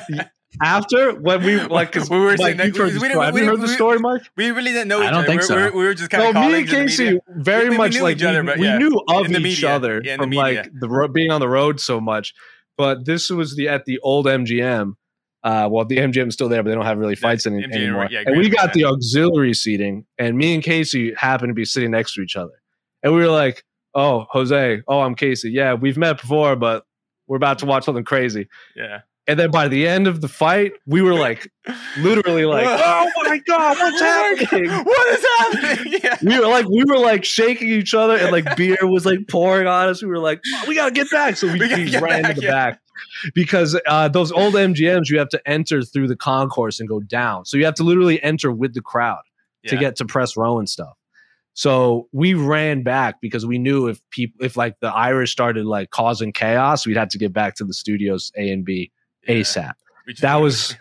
after when we like, 'cause We were Mike, saying that- you've we- we didn't- Have we heard the story, Mike? we really didn't know I don't other. think we, so. we, we were just kind No, of me and colleagues in the Casey very We- we much knew like each other, we, but we yeah, knew of the each media. other Yeah, in the from like the ro- being on the road so much. But this was the at the old MGM. Uh, well, the MGM is still there, but they don't have really fights any, MGM, anymore. yeah, and we Grand got the auxiliary seating, and me and Casey happened to be sitting next to each other, and we were like, "Oh, Jose, oh, I'm Casey. Yeah, we've met before, but we're about to watch something crazy." Yeah. And then by the end of the fight, we were like, literally like, "Oh my god, what's happening?" What is happening? Yeah. we were like we were like shaking each other and like beer was like pouring on us we were like "Oh, we gotta get back so we, We gotta ran back, to the yeah. back because uh, those old mgms you have to enter through the concourse and go down so you have to literally enter with the crowd to get to press row and stuff so we ran back because we knew if people if like the irish started like causing chaos we'd have to get back to the studios a and b Yeah. Asap We that was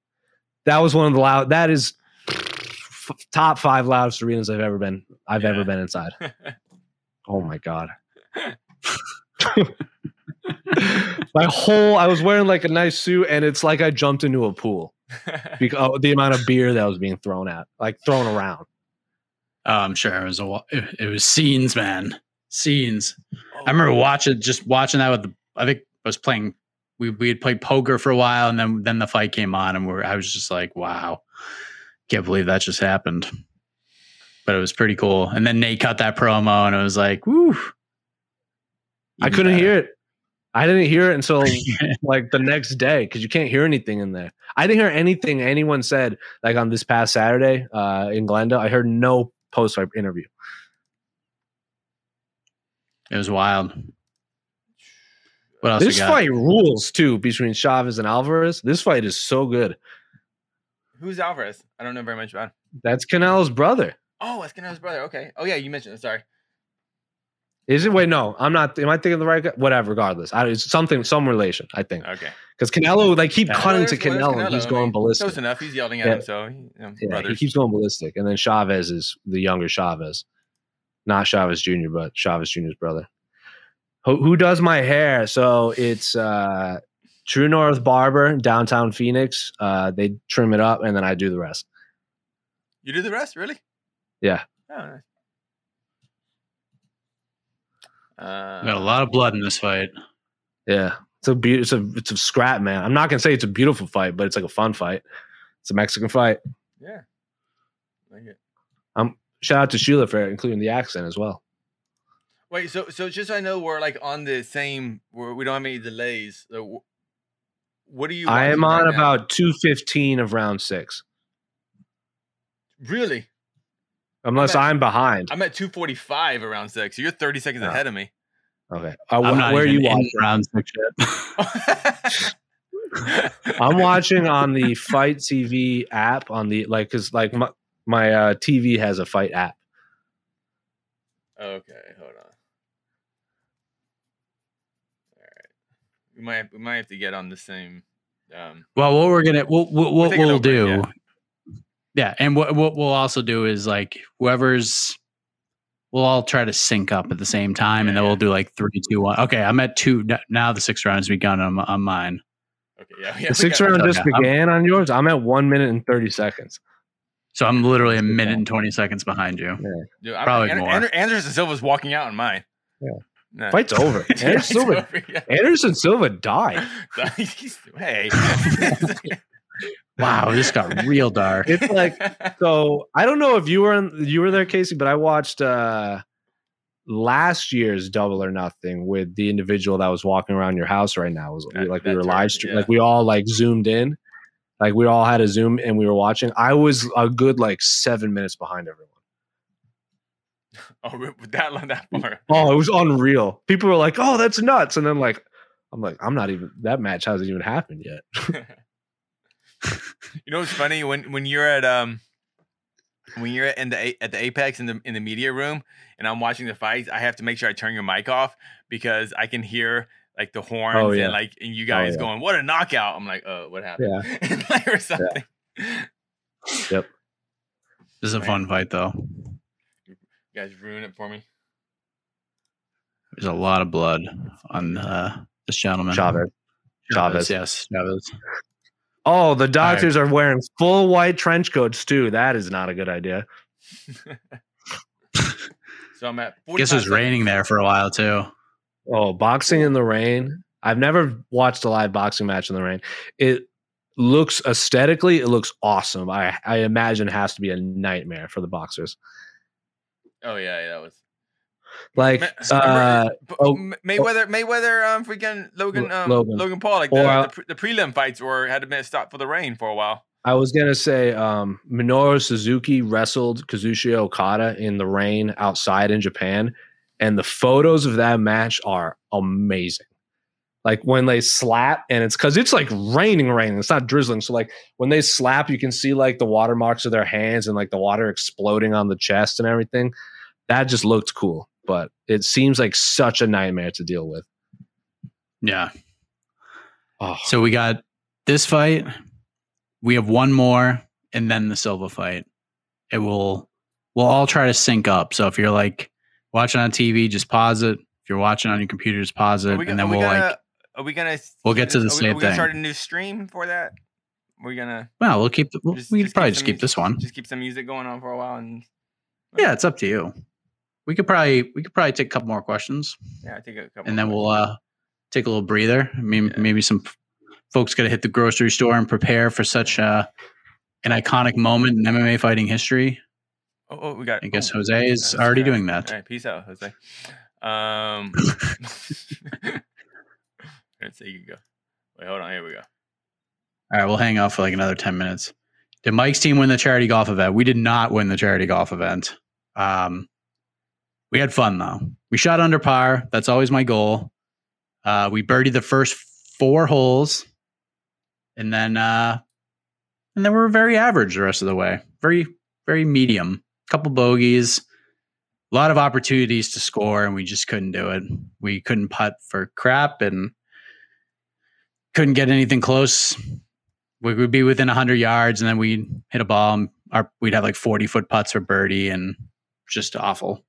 that was one of the loud that is f- top five loudest arenas I've ever been. I've Yeah. ever been inside. Oh my god. my whole I was wearing like a nice suit and it's like I jumped into a pool because oh, the amount of beer that was being thrown at, like thrown around. Oh, I'm sure it was a it, it was scenes, man. Scenes. I remember watching just watching that with the I think I was playing we we had played poker for a while and then then the fight came on and we're I was just like, wow. Can't believe that just happened. But it was pretty cool. And then Nate cut that promo and it was like, woo. I couldn't hear it. I didn't hear it until like the next day because you can't hear anything in there. I didn't hear anything anyone said like on this past Saturday uh, in Glendale. I heard no post fight interview. It was wild. What else This fight rules too between Chavez and Alvarez. This fight is so good. Who's Alvarez? I don't know very much about him. That's Canelo's brother. Oh, Escanelo's brother. Okay. Oh yeah, you mentioned it. Sorry. Is it? Wait, no, I'm not. Am I thinking the right guy? Whatever. Regardless, I, it's something, some relation. I think Okay. because Canelo, like, keep Yeah. cutting Well, to there's- well, Canelo, and he's Canelo. I going mean, ballistic. Close enough. He's yelling at Yeah. him, so you know, Yeah, brothers. he keeps going ballistic, and then Chavez is the younger Chavez, not Chavez Jr., but Chavez Jr.'s brother. Who, who does my hair? So it's uh, True North Barber, downtown Phoenix. Uh, they trim it up, and then I do the rest. You do the rest, really? Yeah. Oh, nice. Uh, got a lot of blood in this fight. Yeah, it's a be- it's a it's a scrap, man. I'm not gonna say it's a beautiful fight, but it's like a fun fight. It's a Mexican fight. Yeah. Like it. Shout out to Sheila for including the accent as well. Wait, so so just so I know we're like on the same. Where we don't have any delays. So what are you? I am on right about two fifteen of round six, Really? unless at- I'm behind. I'm at 245 around six. So you're 30 seconds Oh. ahead of me. Okay, uh, I'm wh- not where are you in watching? round six yet. I'm watching on the Fight TV app on the like because like my my uh, TV has a fight app. Okay, hold on. All right, we might we might have to get on the same. Um, Well, what we're gonna we'll, we'll, what take it we'll over, do, yeah. yeah. and what what we'll also do is like whoever's, we'll all try to sync up at the same time, and then Yeah, we'll do like three, two, one. Okay, I'm at two now. The sixth round has begun on, on mine. okay, yeah, yeah. The we sixth got- round okay, just I'm- began on yours. I'm at one minute and thirty seconds. So I'm literally a minute and twenty seconds behind you. Dude, I'm, probably Ander- more. Ander- Anderson Silva's walking out on mine. Yeah. No. Fight's over. Anderson it's Silva, over, yeah. Anderson Silva died. Hey. Wow, this got real dark. It's like so. I don't know if you were in, you were there, Casey, but I watched uh last year's Double or Nothing with the individual that was walking around your house right now. It was That- like we were live turd, stream, yeah. like we all like zoomed in, like we all had a zoom and we were watching. I was a good like seven minutes behind everyone. oh, that long, that far. Oh, it was unreal. People were like, "Oh, that's nuts," and then like, I'm like, I'm not even. That match hasn't even happened yet. you know what's funny when when you're at um when you're in the at the apex in the in the media room and I'm watching the fights, I have to make sure I turn your mic off because I can hear like the horns Oh, yeah. and like and you guys yeah. going, "What a knockout!" I'm like, "Oh, what happened?" Yeah. or something. Yep. This is a fun fight though. You guys ruin it for me. There's a lot of blood on uh, this gentleman. Chavez. Chavez. yes, Chavez. Oh, the doctors are wearing full white trench coats too. That is not a good idea. So I'm at. Guess it was 45 raining there for a while too. Oh, boxing in the rain. I've never watched a live boxing match in the rain. It looks aesthetically, it looks awesome. I, I imagine it has to be a nightmare for the boxers. Oh yeah, yeah, that was. Like, Ma- uh, oh, Mayweather, Mayweather, um, freaking Logan, um, Logan. Logan. Paul, like the, uh, the, pre- the prelim fights were had to be stopped for the rain for a while. I was gonna say um, Minoru Suzuki wrestled Kazuchika Okada in the rain outside in Japan, and the photos of that match are amazing. Like when they slap, and it's because it's like raining, raining. It's not drizzling. So like when they slap, you can see like the watermarks of their hands and like the water exploding on the chest and everything. That just looked cool, but it seems like such a nightmare to deal with. Yeah. Oh, So we got this fight. We have one more, and then the Silva fight. it will we'll all try to sync up. So if you're like watching on TV, just pause it. If you're watching on your computer, just pause it, Are we, and then are we we'll gonna, like Are we gonna? we'll get to the are we, same are we gonna thing. start a new stream for that? We're gonna. well, we'll keep the, we'll, we could probably keep just keep mu- this one. Just keep some music going on for a while, and Yeah, it's up to you. We could probably we could probably take a couple more questions, yeah, I think a couple. and then we'll uh take a little breather. I mean, maybe some folks got to hit the grocery store and prepare for such uh, an iconic moment in MMA fighting history. Oh, oh, we got. I guess oh, Jose is already right. doing that. All right, peace out, Jose. Um, let's see. You can go. Wait, hold on. Here we go. All right, we'll hang out for like another 10 minutes. Did Mike's team win the charity golf event? We did not win the charity golf event. Um, we had fun though. We shot under par. That's always my goal. Uh, we birdied the first four holes, and then uh, and then we were very average the rest of the way. Very very medium. A couple bogeys, a lot of opportunities to score, and we just couldn't do it. We couldn't putt for crap, and couldn't get anything close we would be within 100 yards and then we'd hit a ball and our, we'd have like 40 foot putts for birdie and just awful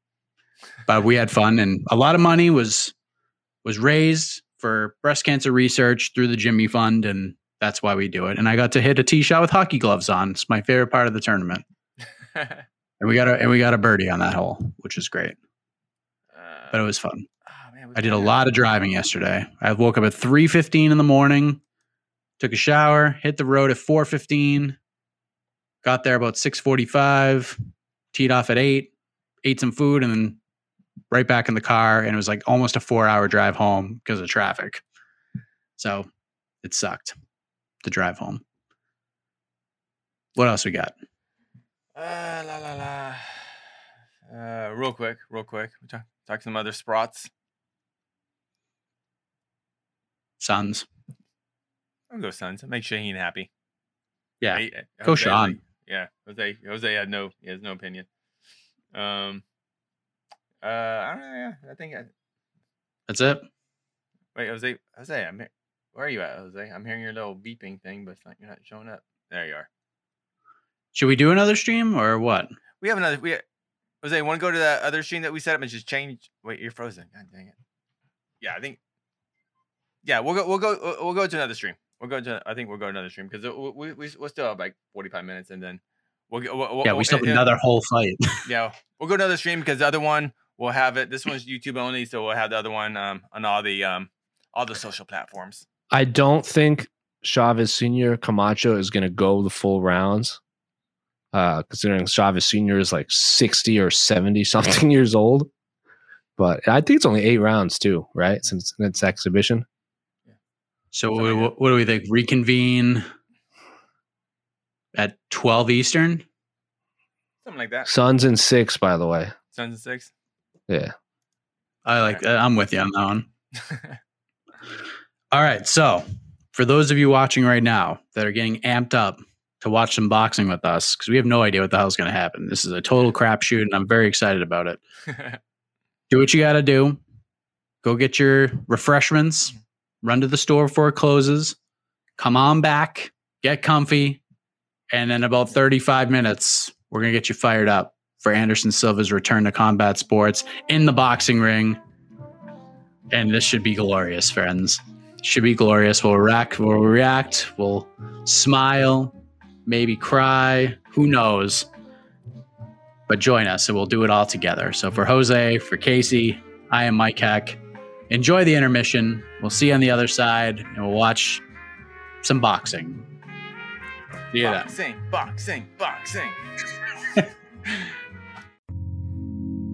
but we had fun and a lot of money was was raised for breast cancer research through the jimmy fund and that's why we do it. And i got to hit a tee shot with hockey gloves on. It's my favorite part of the tournament. And we got a and we got a birdie on that hole which is great. Uh, but it was fun. oh, man, I did a lot of driving yesterday. I woke up at 3:15 in the morning, took a shower, hit the road at 4:15, got there about 6:45, teed off at 8, ate some food and then right back in the car and it was like almost a 4-hour drive home because of traffic. So, it sucked to drive home. What else we got? Uh, la la la. Uh, real quick, real quick. Talk, talk some other sprots. Sons. I'll go Suns. Make Shaheen happy. Yeah. I- I- Go Jose, Sean. yeah, Jose. Jose had no. He has no opinion. Um. Uh, I don't know. Yeah, I think. I, That's it. wait, Jose. Jose, I'm. he- Where are you at, Jose? I'm hearing your little beeping thing, but it's not, you're not showing up. There you are. Should we do another stream or what? We have another. We. Jose, want to go to that other stream that we set up and just change? Wait, you're frozen. God dang it. Yeah, I think. Yeah, we'll go. We'll go. We'll go to another stream. We'll go to. I think we'll go to another stream because we, we we'll still have like 45 minutes and then we'll get. We'll, Yeah, we'll- still have another whole fight. Yeah, we'll go to another stream because the other one we'll have it. This one's YouTube only, so we'll have the other one um on all the um all the social platforms. I don't think Chavez Senior Camacho is going to go the full rounds. Uh, considering Chavez Senior is like sixty or seventy something years old, but I think it's only eight rounds too, right? Since it's exhibition. So what, what, what do we think? Reconvene at twelve Eastern. Something like that. Suns in six, by the way. Suns and six. Yeah. I like. that. I'm with you on that one. All right. So for those of you watching right now that are getting amped up to watch some boxing with us, because we have no idea what the hell's going to happen. This is a total crapshoot, and I'm very excited about it. do what you got to do. Go get your refreshments. Mm-hmm. Run to the store before it closes. Come on back. Get comfy. And in about 35 minutes, we're going to get you fired up for Anderson Silva's return to combat sports in the boxing ring. And this should be glorious, friends. Should be glorious. We'll react. We'll react. We'll smile. Maybe cry. Who knows? But join us and we'll do it all together. So for Jose, for Casey, I am Mike Heck. Enjoy the intermission. We'll see you on the other side and we'll watch some boxing. See you then. boxing, boxing, boxing.